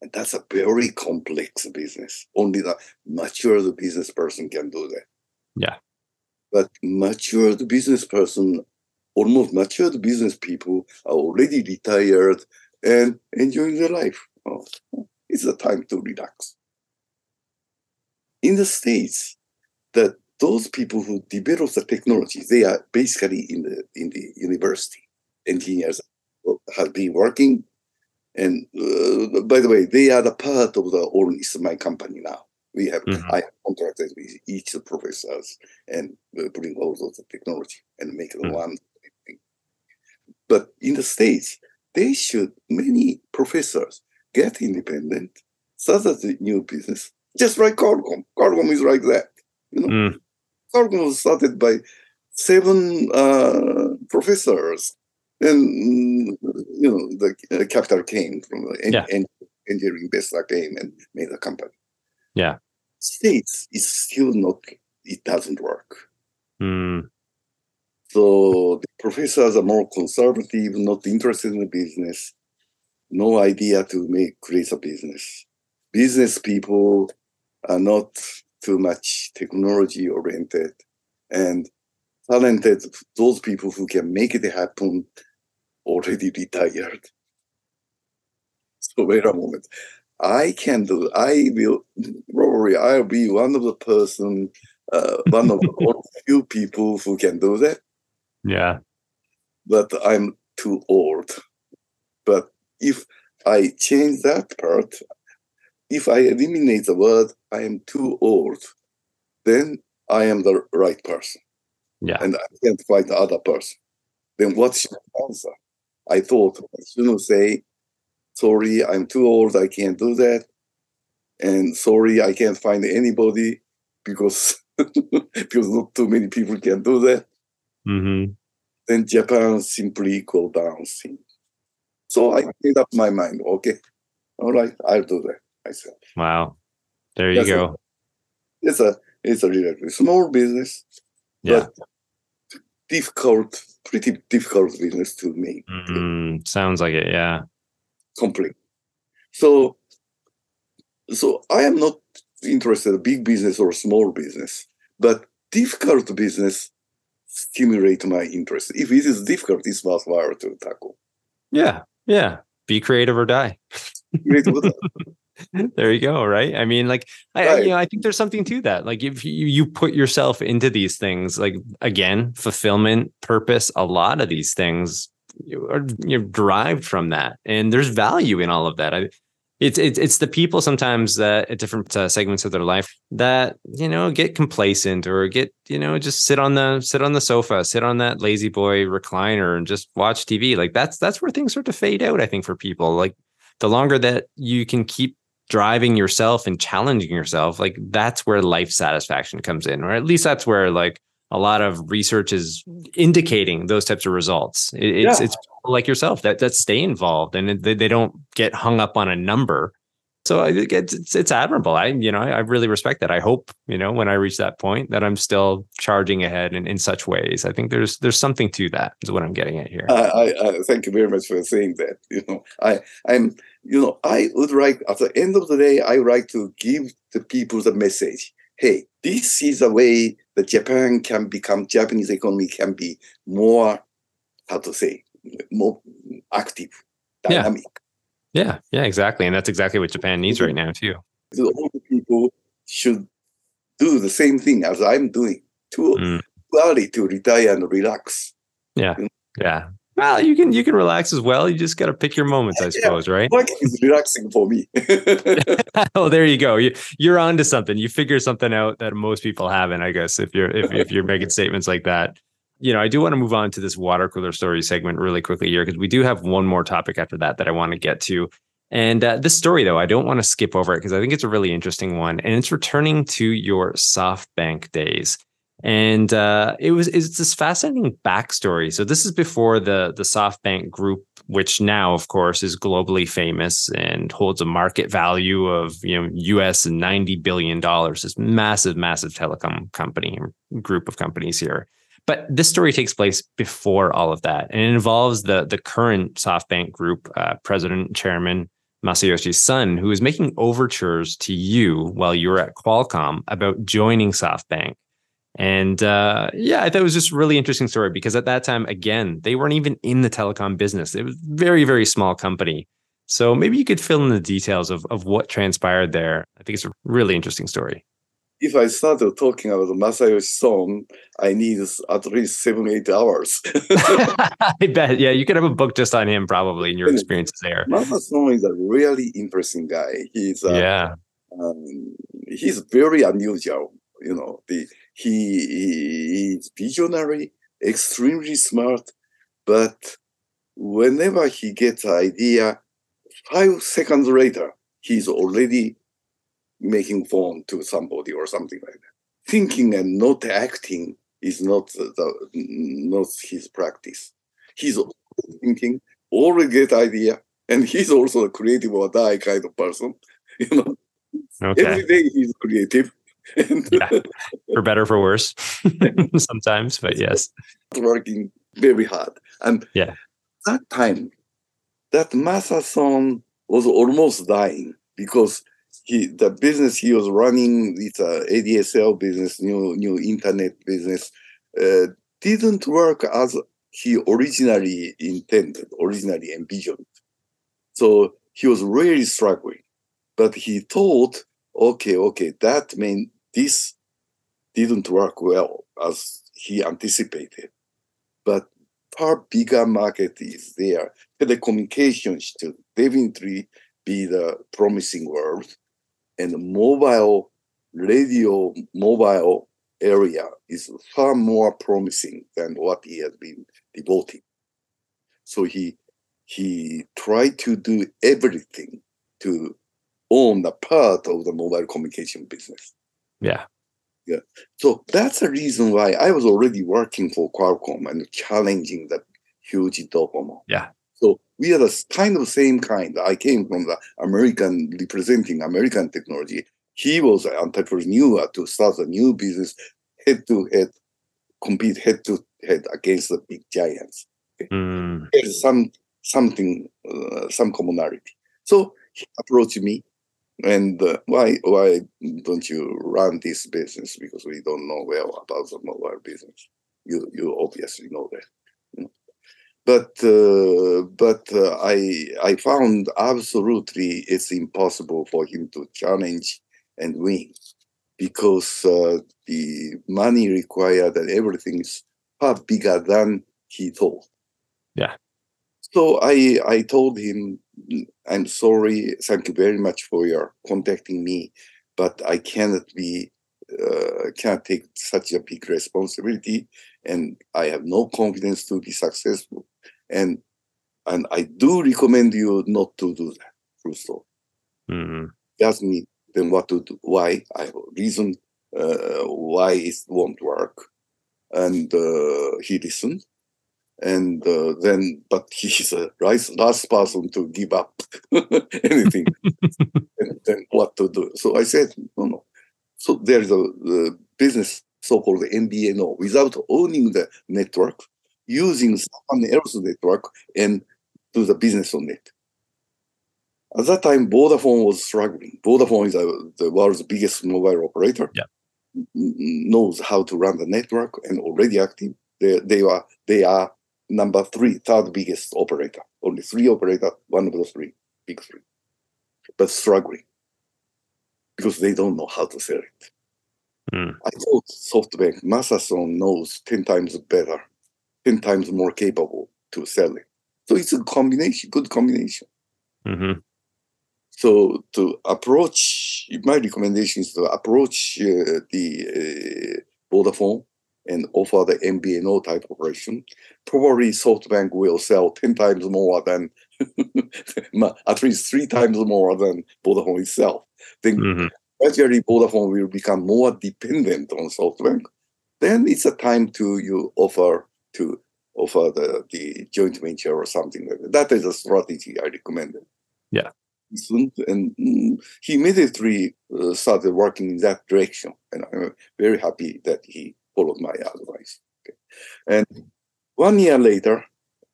And that's a very complex business. Only the mature business person can do that. Yeah. But matured business person, almost matured business people are already retired and enjoying their life. Oh, it's a time to relax. In the States, that those people who develop the technology, they are basically in the in the university. Engineers have been working, and uh, by the way, they are the part of the Ornis, my company now. We have Mhm. I have contracted with each of the professors and uh, bring all those technology and make Mhm. one thing. But in the states, they should many professors get independent, start a new business, just like Qualcomm. Qualcomm is like that. You know, Hmm. Qualcomm was started by seven uh, professors, and mm, you know the uh, capital came from the en- Yeah. en- angel investor came and made a company. Yeah. States is still not. It doesn't work. Hmm. So the professors are more conservative, not interested in the business, no idea to make create a business. Business people are not too much technology oriented and talented. Those people who can make it happen already retired. So wait a moment. I can do. I will probably. I'll be one of the person, uh, one of the few people who can do that Yeah. but I'm too old. But if I change that part, if I eliminate the word I am too old, then I am the right person. Yeah. And I can't find the other person. Then what's your answer? I thought I shouldn't say, sorry, I'm too old, I can't do that. And sorry, I can't find anybody because because not too many people can do that hmm then Japan simply go down thing. So I made up my mind. Okay, all right, I'll do that myself. Wow. There you That's go. It's a it's a relatively small business, Yeah. but difficult, pretty difficult business to make Mm, sounds like it. Yeah. complete. So, so I am not interested in big business or small business, but difficult business stimulate my interest. If it is difficult, it's worthwhile to tackle. Yeah. Yeah. Be creative or die. Great. there you go. Right. I mean, like, I, right. you know, I think there's something to that. Like, if you, you put yourself into these things, like again, fulfillment, purpose, a lot of these things are you know, derived from that, and there's value in all of that. I, it's it's it's the people sometimes that at different uh, segments of their life that you know get complacent or get you know just sit on the sit on the sofa, sit on that La-Z-Boy recliner and just watch TV. Like that's that's where things start to fade out. I think for people, like the longer that you can keep driving yourself and challenging yourself, like that's where life satisfaction comes in, or at least that's where like a lot of research is indicating those types of results. It, it's yeah. it's like yourself that that stay involved and they, they don't get hung up on a number. So I think it's, it's, it's admirable. I you know I, really respect that. I hope you know when I reach that point that I'm still charging ahead in, in such ways. I think there's there's something to that. Is what I'm getting at here. I, I, I thank you very much for saying that. You know I I'm you know I would write at the end of the day I write to give the people the message. Hey, this is a way that Japan can become Japanese economy can be more how to say more active, dynamic. Yeah, yeah, yeah exactly, and that's exactly what Japan needs right now too. All the people should do the same thing as I'm doing. Too mm. early to retire and relax. Yeah, you know? yeah. Well, you can you can relax as well. You just got to pick your moments, I suppose, yeah, right? Work is relaxing for me. oh, there you go. You you're onto something. You figure something out that most people haven't, I guess. If you're if, if you're making statements like that, you know, I do want to move on to this water cooler story segment really quickly here because we do have one more topic after that that I want to get to. And uh, this story, though, I don't want to skip over it because I think it's a really interesting one, and it's returning to your SoftBank days and uh, it was it's this fascinating backstory. So this is before the the SoftBank Group, which now, of course, is globally famous and holds a market value of you know U.S. ninety billion dollars. This massive, massive telecom company group of companies here. But this story takes place before all of that, and it involves the the current SoftBank Group uh, president, chairman Masayoshi Son, who is making overtures to you while you were at Qualcomm about joining SoftBank. And uh, yeah, I thought it was just a really interesting story because at that time, again, they weren't even in the telecom business. It was very, very small company. So maybe you could fill in the details of, of what transpired there. I think it's a really interesting story. If I started talking about Masayoshi Son, I need at least seven, eight hours. I bet. Yeah, you could have a book just on him probably in your experiences there. Masayoshi Son is a really interesting guy. He's uh, yeah. Um, he's very unusual. You know, the he, he is visionary, extremely smart, but whenever he gets an idea, five seconds later, he's already making phone to somebody or something like that. Thinking and not acting is not the, not his practice. He's thinking, already get idea, and he's also a creative or die kind of person. You know, okay. every day he's creative, yeah, for better for worse, sometimes. But yes, working very hard, and yeah, that time, that Masa Son was almost dying because he the business he was running, it's a ADSL business, new new internet business, uh, didn't work as he originally intended, originally envisioned. So he was really struggling. But he thought, okay, okay, that mean this didn't work well as he anticipated. But far bigger market is there. Telecommunications should definitely be the promising world. And the mobile radio, mobile area is far more promising than what he has been devoting. So he he tried to do everything to own a part of the mobile communication business. Yeah. Yeah. So that's the reason why I was already working for Qualcomm and challenging the huge Docomo. Yeah. So we are the kind of same kind. I came from the American representing American technology. He was an entrepreneur to start a new business head to head, compete head to head against the big giants. Mm. There's some something, uh, some commonality. So he approached me and uh, why why don't you run this business? Because we don't know well about the mobile business. You you obviously know that. But uh, but uh, I I found absolutely it's impossible for him to challenge and win because uh, the money required and everything is far bigger than he thought. Yeah. So I I told him I'm sorry. Thank you very much for your contacting me, but I cannot be uh, cannot take such a big responsibility, and I have no confidence to be successful and and I do recommend you not to do that. Stop. Mm-hmm. He asked me then what to do, why I have a reason uh, why it won't work, and uh, he listened, and uh, then but he's the last, last person to give up anything, and then what to do? So I said no, no. So there's a, a business so-called MVNO without owning the network using someone else's network and do the business on it. At that time, Vodafone was struggling. Vodafone is a, the world's biggest mobile operator. Yeah. Knows how to run the network and already active. They, they are they are number three, third biggest operator. Only three operator, one of the three, big three, but struggling because they don't know how to sell it. Mm. I thought SoftBank Masason knows ten times better 10 times more capable to sell it. So it's a combination, good combination. Mm-hmm. So to approach, my recommendation is to approach uh, the uh, Vodafone and offer the MVNO type operation. Probably SoftBank will sell 10 times more than, at least three times more than Vodafone itself. Then Mm-hmm. gradually Vodafone will become more dependent on SoftBank. Then it's a time to you offer to offer the, the joint venture or something like that. That is a strategy I recommended. Yeah. And mm, he immediately uh, started working in that direction. And I'm very happy that he followed my advice. Okay. And one year later,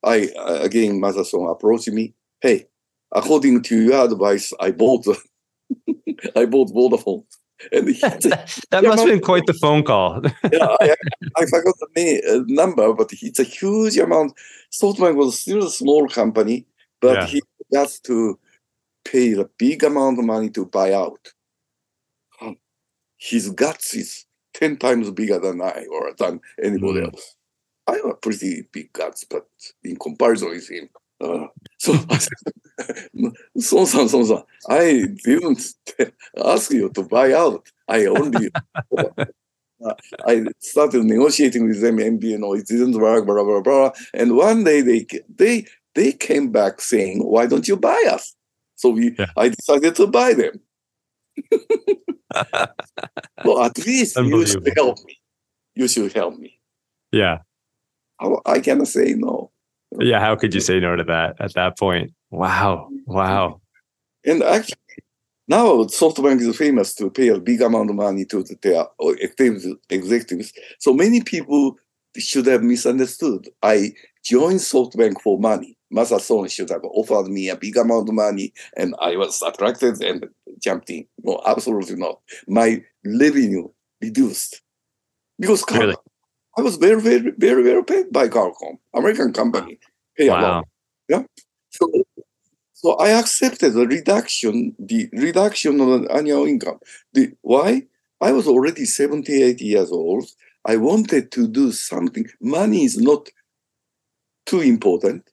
I uh, again, Masason approached me. Hey, according to your advice, I bought I bought Vodafone. And he that, that must have been quite the phone call. yeah, I, I forgot the name, uh, number, but it's a huge amount. SoftBank was still a small company, but Yeah. he got to pay a big amount of money to buy out. Um, His guts is 10 times bigger than I or than anybody Mm. else. I have a pretty big guts, but in comparison with him. Uh, so I I didn't ask you to buy out. I only I started negotiating with them MVNO. It didn't work, blah blah blah. And one day they they they came back saying, "Why don't you buy us?" So we Yeah. I decided to buy them. so at least you should help me. You should help me. yeah. How I cannot say no. Yeah. How could you say no to that at that point? Wow. Wow. And actually, now SoftBank is famous to pay a big amount of money to the- their executives- executives. So many people should have misunderstood. I joined SoftBank for money. Masason should have offered me a big amount of money, and I was attracted and jumped in. No, absolutely not. My revenue reduced because Really? I was very, very, very, very paid by Qualcomm, American company. Pay. Wow. So, so I accepted the reduction, the reduction of the annual income. The, why? I was already 78 years old. I wanted to do something. Money is not too important.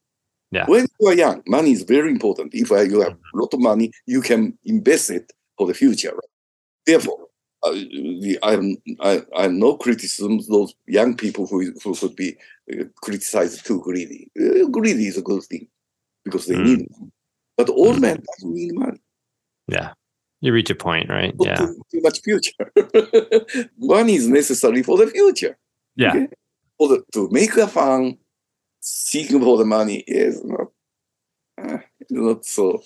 Yeah. When you are young, money is very important. If you have mm. a lot of money, you can invest it for the future. Therefore, the, I'm, I, I have no criticism those young people who, who could be uh, criticized too greedy. Uh, greedy is a good thing because they Mm. need money. But old Mm. man doesn't need money. Yeah. You reach a point, right? Not Yeah. Too, too much future. money is necessary for the future. Yeah. Okay? For the, to make a fun, seeking for the money is not, so.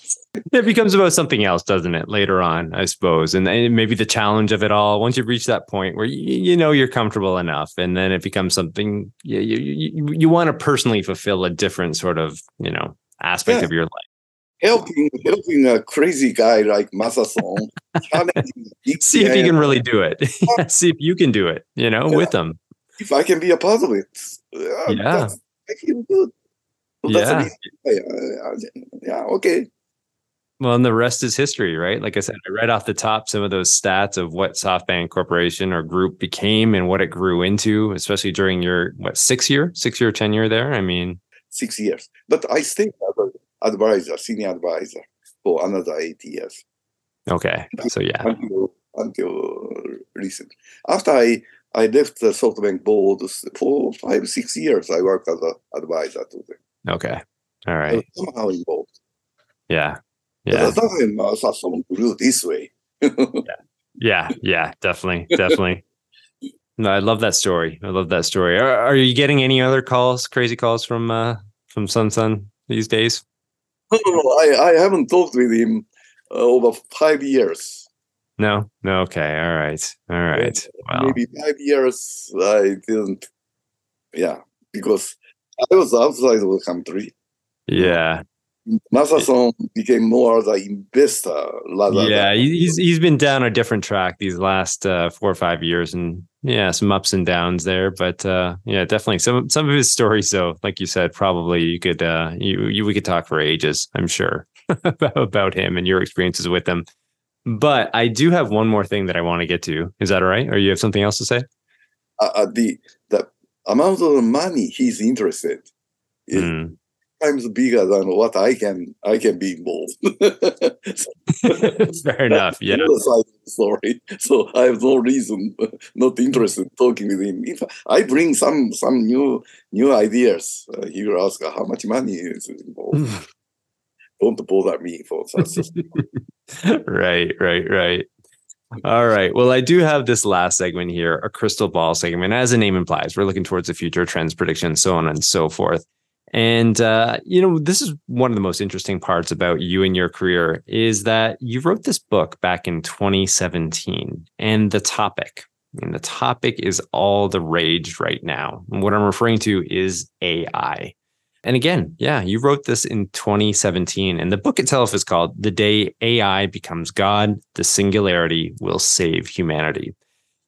It becomes about something else, doesn't it? Later on, I suppose, and, and maybe the challenge of it all. Once you reach that point where you, you know you're comfortable enough, and then it becomes something you you you, you want to personally fulfill a different sort of you know aspect Yeah. of your life. Helping helping a crazy guy like Masason, challenging big See if you can really do it. See if you can do it. You know, Yeah. with them. if I can be a part of it. uh, Yeah. I feel good. That's the Yeah. uh, yeah, okay. Well, and the rest is history, right? Like I said, I read off the top some of those stats of what SoftBank Corporation or group became and what it grew into, especially during your what six year, six year tenure there. I mean, Six years. But I stayed as an advisor, senior advisor for another eight years okay, so yeah, until until recent. After I I left the SoftBank board for five six years, I worked as an advisor to them. Okay, All right. Was somehow involved. yeah, But yeah, at that time, uh, grew this way. yeah, yeah, definitely, definitely. No, I love that story. I love that story. Are, are you getting any other calls, crazy calls from uh from Sun Sun these days? No, I, I haven't talked with him uh, over five years. No, no. Okay, all right, all right. Well, Maybe five years I didn't. Yeah, because I was outside of the country. yeah, Masason became more the investor rather yeah. He's he's been down a different track these last uh, four or five years, and yeah, some ups and downs there. But uh, yeah, definitely some some of his stories, though, like you said, probably you could uh, you you we could talk for ages. I'm sure about, about him and your experiences with him. But I do have one more thing that I want to get to. Is that all right? Or you have something else to say? uh, uh, the amount of money he's interested is Mm. times bigger than what I can I can be involved. Fair enough. Yeah. Of. So I have no reason not interested talking with him. If I bring some some new new ideas, uh, he will ask how much money is involved. Don't bother me for such. right, right, right. All right. Well, I do have this last segment here, a crystal ball segment. As the name implies, we're looking towards the future trends, predictions, so on and so forth. And uh, you know, this is one of the most interesting parts about you and your career is that you wrote this book back in 2017, and the topic, and the topic is all the rage right now. And what I'm referring to is AI. And again, yeah, you wrote this in 2017, and the book itself is called The Day AI Becomes God, the Singularity Will Save Humanity.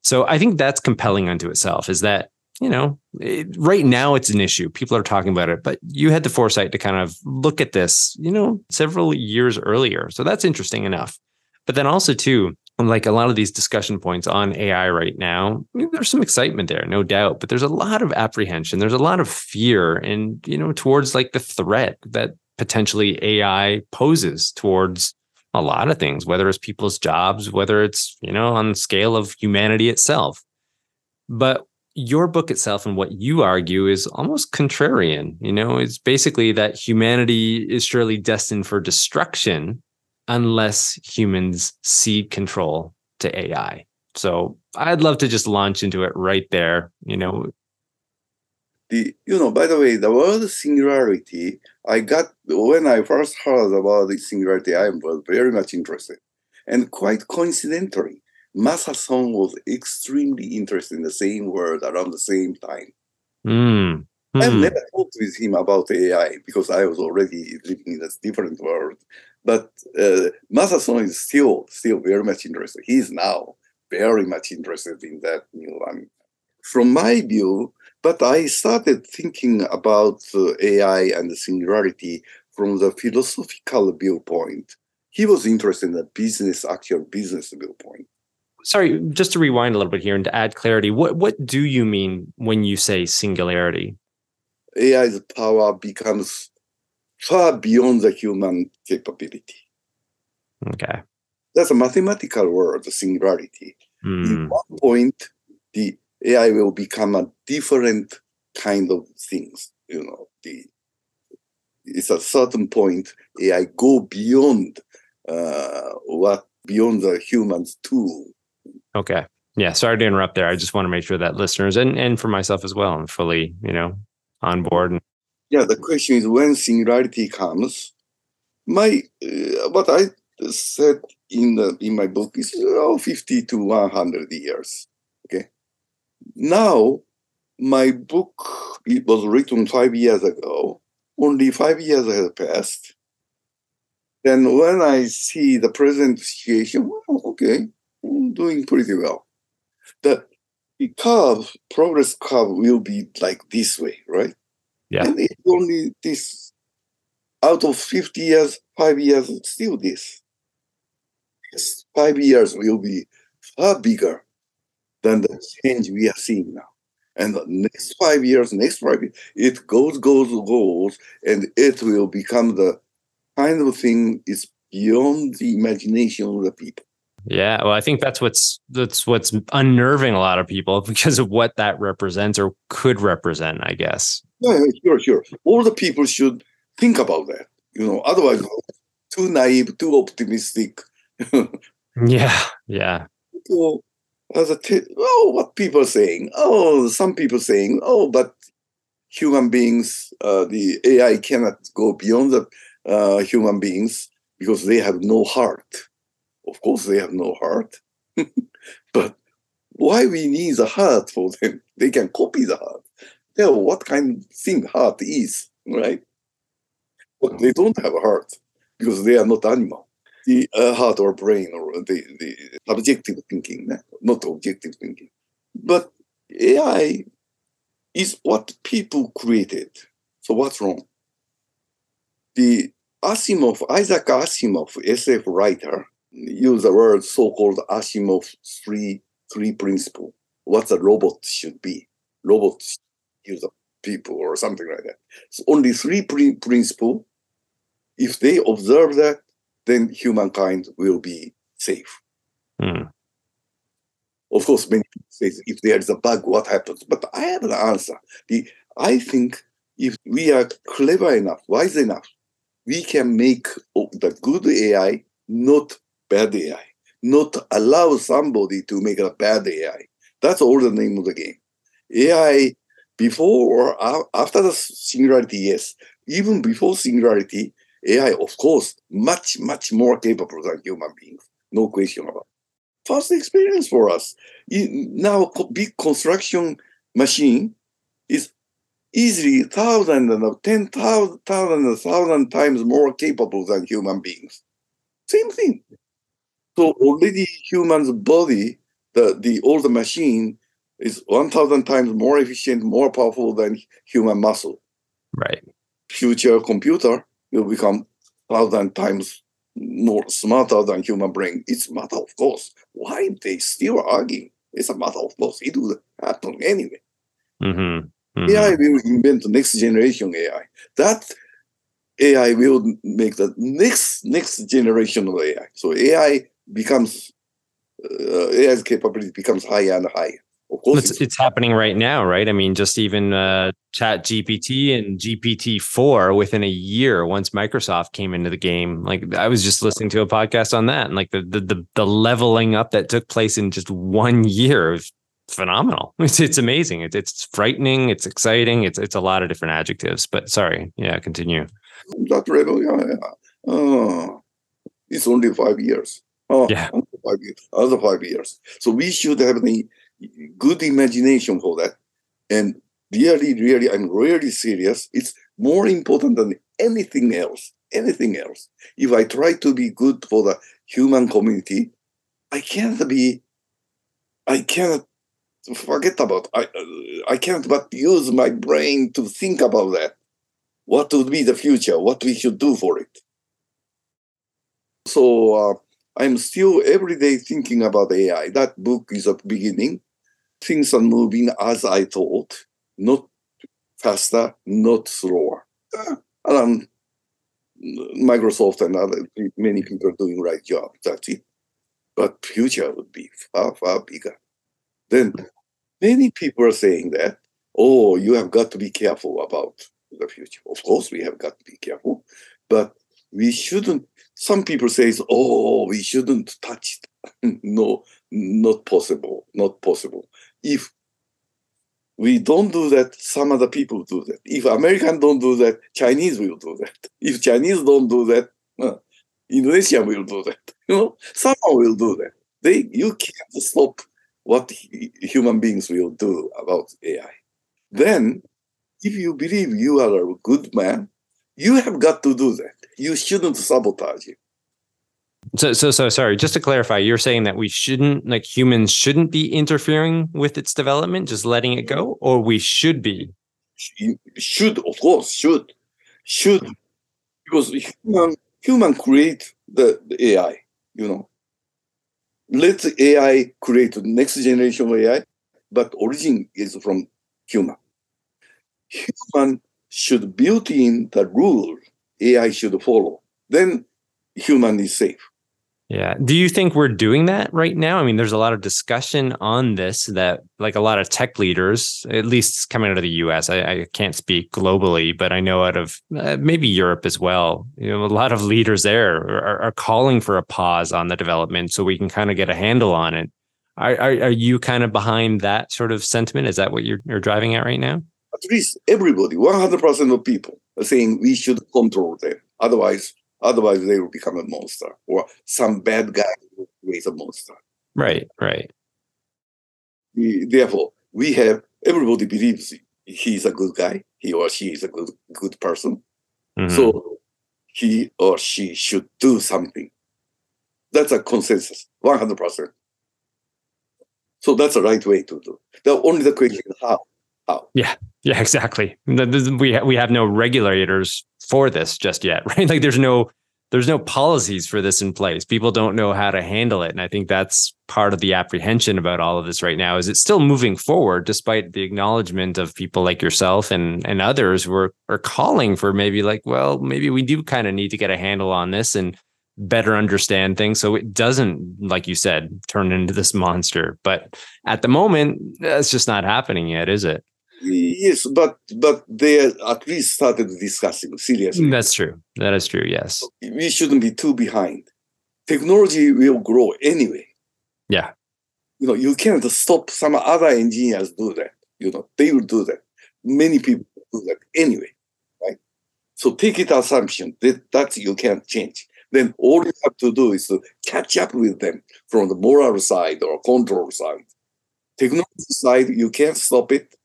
So I think that's compelling unto itself is that, you know, it, right now it's an issue. People are talking about it, but you had the foresight to kind of look at this, you know, several years earlier. So that's interesting enough. But then also, too, like a lot of these discussion points on AI right now, I mean, there's some excitement there, no doubt, but there's a lot of apprehension. There's a lot of fear and, you know, towards like the threat that potentially AI poses towards a lot of things, whether it's people's jobs, whether it's, you know, on the scale of humanity itself. But your book itself and what you argue is almost contrarian. You know, it's basically that humanity is surely destined for destruction unless humans cede control to AI. So I'd love to just launch into it right there. You know, the you know by the way the word singularity i got when i first heard about the singularity i was very much interested. And quite coincidentally masa son was extremely interested in the same word around the same time. Mm, i've hmm, never talked with him about ai because i was already living in a different world but uh, Masasono is still still very much interested he's now very much interested in that new one from my view but I started thinking about uh, AI and the singularity from the philosophical viewpoint. He was interested in the business, actual business viewpoint. sorry, just to rewind a little bit here and to add clarity, what what do you mean when you say singularity? AI's power becomes far beyond the human capability. Okay. That's a mathematical word, the singularity. Hmm, In one point, the AI will become a different kind of things. You know, the it's a certain point AI go beyond uh, what beyond the humans tool. Okay. Yeah. Sorry to interrupt there. I just want to make sure that listeners and, and for myself as well, I'm fully, you know, on board. And, Yeah, the question is when singularity comes. My uh, what I said in the in my book is oh, 50 to 100 years. Okay. Now, my book it was written five years ago. Only five years has passed. Then when I see the present situation, well, okay, I'm doing pretty well. The, the curve, progress curve will be like this way, right? Yeah. And it's only this out of 50 years, five years, still this. Yes, five years will be far bigger than the change we are seeing now. And the next five years, next five years, it goes, goes, goes, and it will become the kind of thing is beyond the imagination of the people. Yeah, well, I think that's what's that's what's unnerving a lot of people because of what that represents or could represent, I guess. Yeah, sure, sure. All the people should think about that. You know, otherwise, too naive, too optimistic. yeah, yeah. As a t- oh, what people are saying? Oh, some people saying, oh, but human beings, uh, the AI cannot go beyond the uh, human beings because they have no heart. Of course, they have no heart. but why we need the heart for them? They can copy the heart. Tell what kind of thing heart is, right? But they don't have a heart because they are not animal. The uh, heart or brain or the, the subjective thinking, not objective thinking. But AI is what people created. So what's wrong? The Asimov, Isaac Asimov, SF writer, use the word so-called Asimov three three principle. What a robot should be. Robots use the people or something like that. It's only three principle. If they observe that, then humankind will be safe. Hmm. Of course, many people say if there is a bug, what happens? But I have an answer. The I think if we are clever enough, wise enough, we can make the good AI not bad AI, not allow somebody to make a bad AI. That's all the name of the game. AI before or after the singularity, yes. Even before singularity, AI, of course, much, much more capable than human beings. No question about it. First experience for us. Now, big construction machine is easily thousand and ten thousand, thousand, thousand times more capable than human beings. Same thing. So already human's body, the, the older machine is 1,000 times more efficient, more powerful than human muscle. Right. Future computer will become 1,000 times more smarter than human brain. It's matter of course. Why they still arguing? It's a matter of course. It will happen anyway. Mm-hmm. Mm-hmm. AI will invent the next generation AI. That AI will make the next next generation of AI. So AI becomes uh, AI's capability becomes higher and higher. It's, it's, happening right now, right? I mean, just even uh, Chat GPT and GPT four within a year, once Microsoft came into the game. Like I was just listening to a podcast on that, and like the the the, the leveling up that took place in just one year is phenomenal. It's it's amazing. It's it's frightening. It's exciting. It's it's a lot of different adjectives. But sorry, yeah, continue. Level, yeah, yeah. Uh, it's only five years. Oh, yeah. Five years, other five years. So we should have a good imagination for that. And really, really, I'm really serious. It's more important than anything else. Anything else. If I try to be good for the human community, I can't be. I cannot forget about. I I can't but use my brain to think about that. What would be the future? What we should do for it. So. Uh, I'm still every day thinking about AI. That book is a beginning. Things are moving as I thought, not faster, not slower. Uh, and Microsoft and other many people are doing right job. That's it. But future would be far, far bigger. Then many people are saying that, oh, you have got to be careful about the future. Of course, we have got to be careful, but we shouldn't some people say, "Oh, we shouldn't touch it." no, not possible. Not possible. If we don't do that, some other people do that. If Americans don't do that, Chinese will do that. If Chinese don't do that, uh, Indonesia will do that. You know, someone will do that. They, you can't stop what human beings will do about AI. Then, if you believe you are a good man, you have got to do that you shouldn't sabotage it. So, so, so sorry. Just to clarify, you're saying that we shouldn't, like humans, shouldn't be interfering with its development, just letting it go, or we should be. should of course should should hmm. because human human create the, the AI. You know, let AI create the next generation of AI, but origin is from human. Human should build in the rule AI should follow. Then human is safe. Yeah. Do you think we're doing that right now? I mean, there's a lot of discussion on this that, like a lot of tech leaders, at least coming out of the US, I, I can't speak globally, but I know out of uh, maybe Europe as well, you know, a lot of leaders there are, are, calling for a pause on the development so we can kind of get a handle on it. Are, are, are you kind of behind that sort of sentiment? Is that what you're, you're driving at right now? At least everybody, 100% of people are saying we should control them. Otherwise, Otherwise, they will become a monster, or some bad guy will create a monster. Right, right. Therefore, we have everybody believes he's a good guy, he or she is a good good person. Mm-hmm. So he or she should do something. That's a consensus, one hundred percent. So that's the right way to do. The only the question is how. How? Yeah, yeah, exactly. We we have no regulators for this just yet, right? Like there's no there's no policies for this in place. People don't know how to handle it. And I think that's part of the apprehension about all of this right now is it's still moving forward despite the acknowledgement of people like yourself and and others who are, are calling for maybe like, well, maybe we do kind of need to get a handle on this and better understand things so it doesn't, like you said, turn into this monster. But at the moment, that's just not happening yet, is it? Yes, but but they at least started discussing seriously. That's true. That is true. Yes, we shouldn't be too behind. Technology will grow anyway. Yeah, you know you can't stop some other engineers do that. You know they will do that. Many people do that anyway, right? So take it assumption that that you can't change. Then all you have to do is to catch up with them from the moral side or control side. Technology side, you can't stop it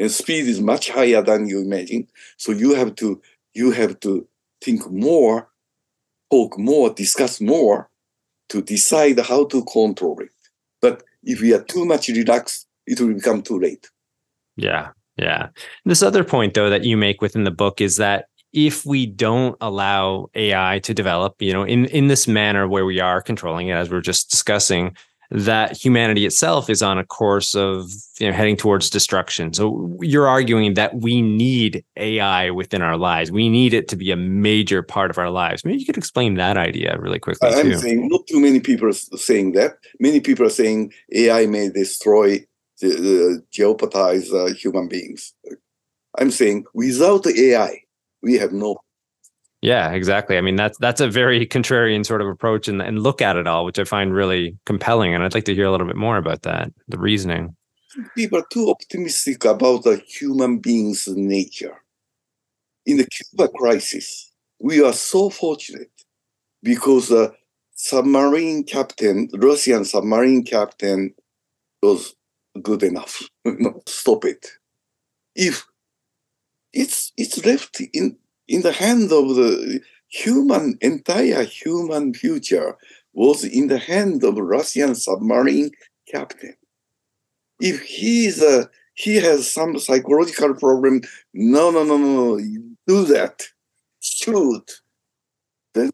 and speed is much higher than you imagine. So you have to you have to think more, talk more, discuss more to decide how to control it. But if we are too much relaxed, it will become too late. Yeah. Yeah. This other point though that you make within the book is that if we don't allow AI to develop, you know, in in this manner where we are controlling it as we we're just discussing, that humanity itself is on a course of you know, heading towards destruction. So you're arguing that we need AI within our lives. We need it to be a major part of our lives. Maybe you could explain that idea really quickly. I'm too. saying not too many people are saying that. Many people are saying AI may destroy, uh, jeopardize uh, human beings. I'm saying without AI, we have no yeah, exactly. I mean, that's that's a very contrarian sort of approach and, and look at it all, which I find really compelling. And I'd like to hear a little bit more about that, the reasoning. People are too optimistic about the human being's nature. In the Cuba crisis, we are so fortunate because the submarine captain, Russian submarine captain, was good enough. Stop it. If it's it's left in in the hand of the human, entire human future was in the hand of Russian submarine captain. If he's a, he has some psychological problem, no, no, no, no, do that, shoot. Then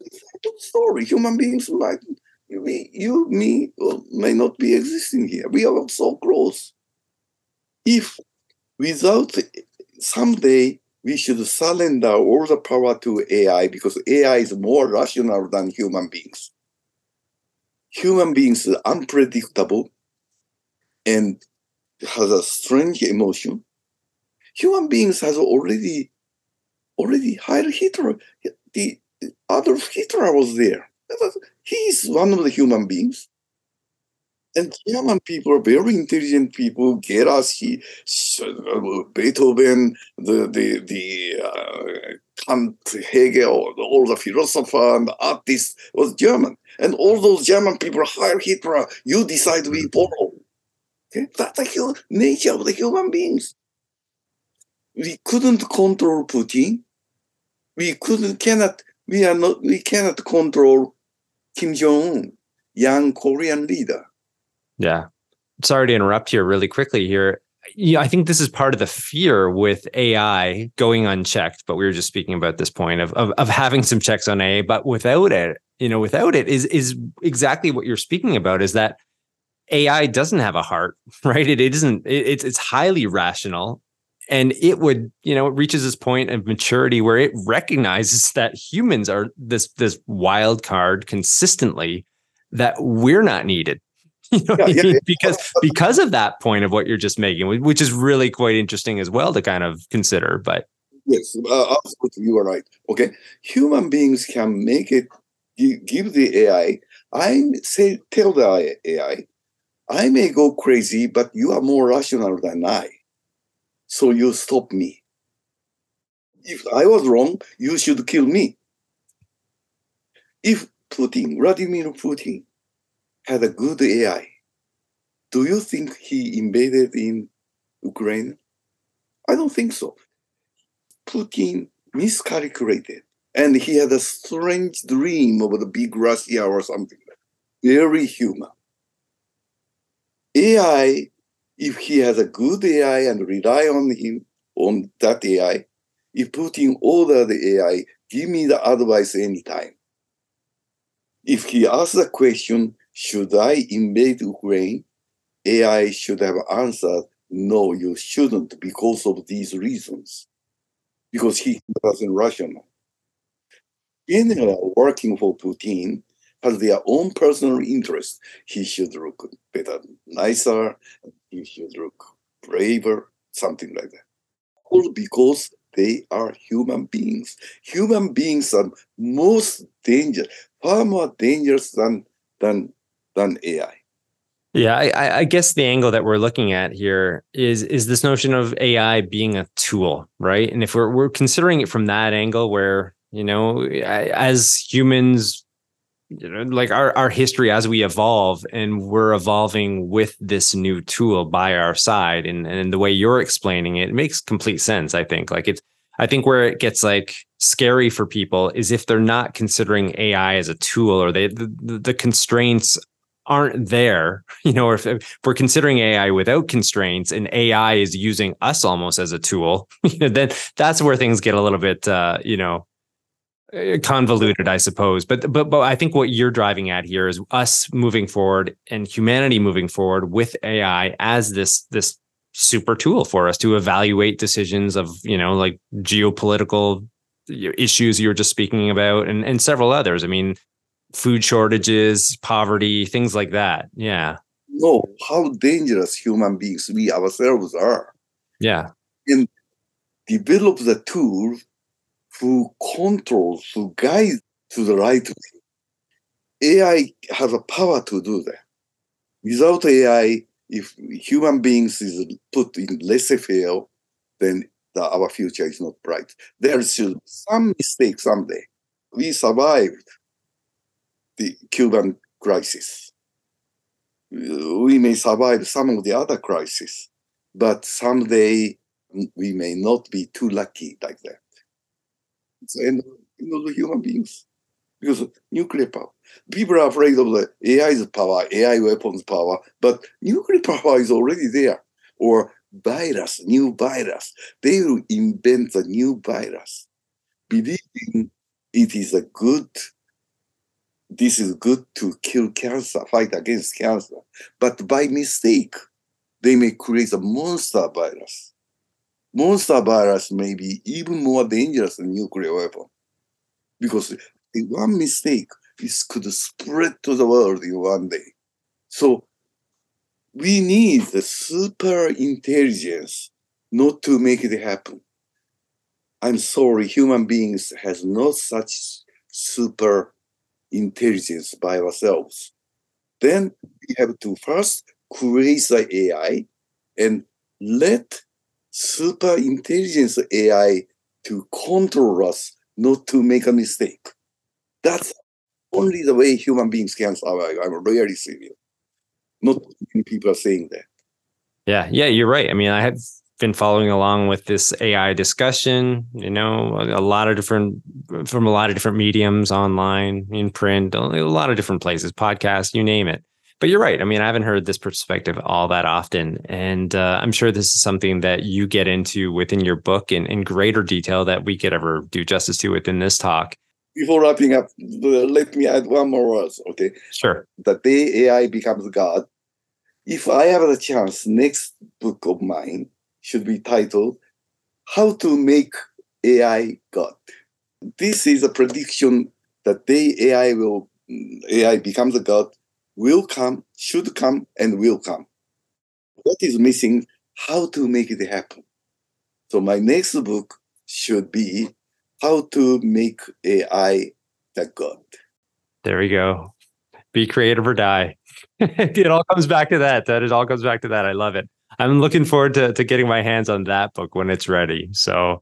story. Human beings like we, you, me, may not be existing here. We are so close. If without someday we should surrender all the power to AI because AI is more rational than human beings. Human beings are unpredictable and has a strange emotion. Human beings has already already Heil Hitler. The Adolf Hitler was there. He's one of the human beings. And German people are very intelligent people. Gerassi, Beethoven, the the the uh, Kant, Hegel, all the philosopher and the artists was German, and all those German people hire Hitler. You decide we follow. Okay, that's the nature of the human beings. We couldn't control Putin. We couldn't cannot. We are not. We cannot control Kim Jong Un, young Korean leader yeah. Sorry to interrupt here really quickly here. yeah, I think this is part of the fear with AI going unchecked. But we were just speaking about this point of, of of having some checks on AI, but without it, you know, without it is is exactly what you're speaking about. Is that AI doesn't have a heart, right? It, isn't. It, it's it's highly rational, and it would, you know, it reaches this point of maturity where it recognizes that humans are this this wild card consistently that we're not needed you know yeah, yeah, because because of that point of what you're just making which is really quite interesting as well to kind of consider but yes uh, absolutely you are right. Okay human beings can make it give the ai i say tell the ai i may go crazy but you are more rational than i. So you stop me. If i was wrong you should kill me. If putin vladimir putin had a good AI. Do you think he invaded in Ukraine? I don't think so. Putin miscalculated, and he had a strange dream of the big Russia or something. Very human. AI, if he has a good AI and rely on him on that AI, if Putin order the AI, give me the advice anytime. If he asks a question, should I invade Ukraine? AI should have answered, no, you shouldn't because of these reasons. Because he wasn't rational. General working for Putin has their own personal interest. He should look better, nicer, he should look braver, something like that. All because they are human beings. Human beings are most dangerous, far more dangerous than, than than AI. Yeah, I, I, guess the angle that we're looking at here is is this notion of AI being a tool, right? And if we're we're considering it from that angle, where you know, as humans, you know, like our our history as we evolve, and we're evolving with this new tool by our side, and and the way you're explaining it, it makes complete sense. I think, like it's, I think where it gets like scary for people is if they're not considering AI as a tool, or they the, the constraints aren't there, you know, if, if, we're considering AI without constraints and AI is using us almost as a tool, then that's where things get a little bit, uh, you know, eh, convoluted, I suppose. But but but I think what you're driving at here is us moving forward and humanity moving forward with AI as this this super tool for us to evaluate decisions of you know like geopolitical issues you were just speaking about and and several others. I mean, food shortages, poverty, things like that. Yeah. No, how dangerous human beings we ourselves are. Yeah. And develop the tool to control, to guide to the right way. AI has a power to do that. Without AI, if human beings is put in laissez-faire, then the, our future is not bright. There should be some mistake someday. We survived the Cuban crisis. We may survive some of the other crises, but someday we may not be too lucky like that. It's the end of the human beings because nuclear power. People are afraid of the AI's power, AI weapons power, but nuclear power is already there. Or virus, new virus. They will invent a new virus, believing it is a good this is good to kill cancer, fight against cancer. But by mistake, they may create a monster virus. Monster virus may be even more dangerous than nuclear weapon. Because one mistake, this could spread to the world in one day. So we need the super intelligence not to make it happen. I'm sorry, human beings has no such super intelligence by ourselves. Then we have to first create the AI and let super intelligence AI to control us not to make a mistake. That's only the way human beings can survive. I'm really serious. Not many people are saying that. Yeah, yeah, you're right. I mean, I have been following along with this AI discussion, you know, a, lot of different from a lot of different mediums online, in print, a lot of different places, podcasts, you name it. But you're right. I mean, I haven't heard this perspective all that often. And uh, I'm sure this is something that you get into within your book in, in greater detail that we could ever do justice to within this talk. Before wrapping up, let me add one more word, okay? Sure. The day AI becomes God. If I have the chance, next book of mine should be titled How to Make AI God. This is a prediction that day AI will AI becomes a God will come, should come, and will come. What is missing? How to make it happen. So my next book should be how to make AI the God. There we go. Be creative or die. it all comes back to that. That it all comes back to that. I love it. I'm looking forward to, to getting my hands on that book when it's ready. So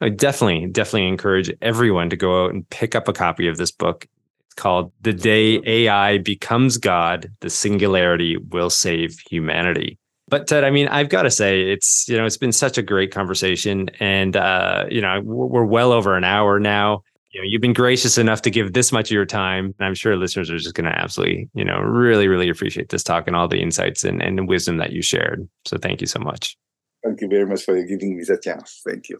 I definitely, definitely encourage everyone to go out and pick up a copy of this book It's called The Day AI Becomes God, the Singularity Will Save Humanity. But Ted, I mean, I've got to say, it's you know, it's been such a great conversation, and uh, you know, we're well over an hour now. You know, you've been gracious enough to give this much of your time, and I'm sure listeners are just going to absolutely, you know, really, really appreciate this talk and all the insights and, and the wisdom that you shared. So, thank you so much. Thank you very much for giving me the chance. Thank you.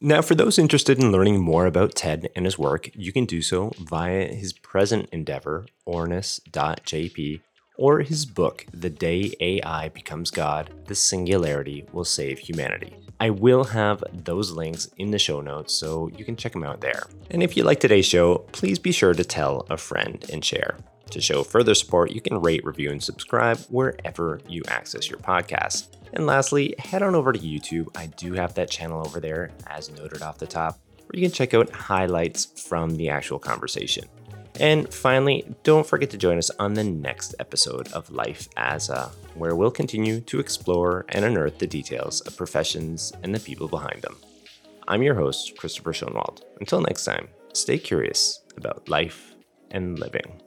Now, for those interested in learning more about Ted and his work, you can do so via his present endeavor, ornis.jp, or his book, The Day AI Becomes God The Singularity Will Save Humanity. I will have those links in the show notes so you can check them out there. And if you like today's show, please be sure to tell a friend and share. To show further support, you can rate, review, and subscribe wherever you access your podcast. And lastly, head on over to YouTube. I do have that channel over there, as noted off the top, where you can check out highlights from the actual conversation. And finally, don't forget to join us on the next episode of Life as a, where we'll continue to explore and unearth the details of professions and the people behind them. I'm your host, Christopher Schoenwald. Until next time, stay curious about life and living.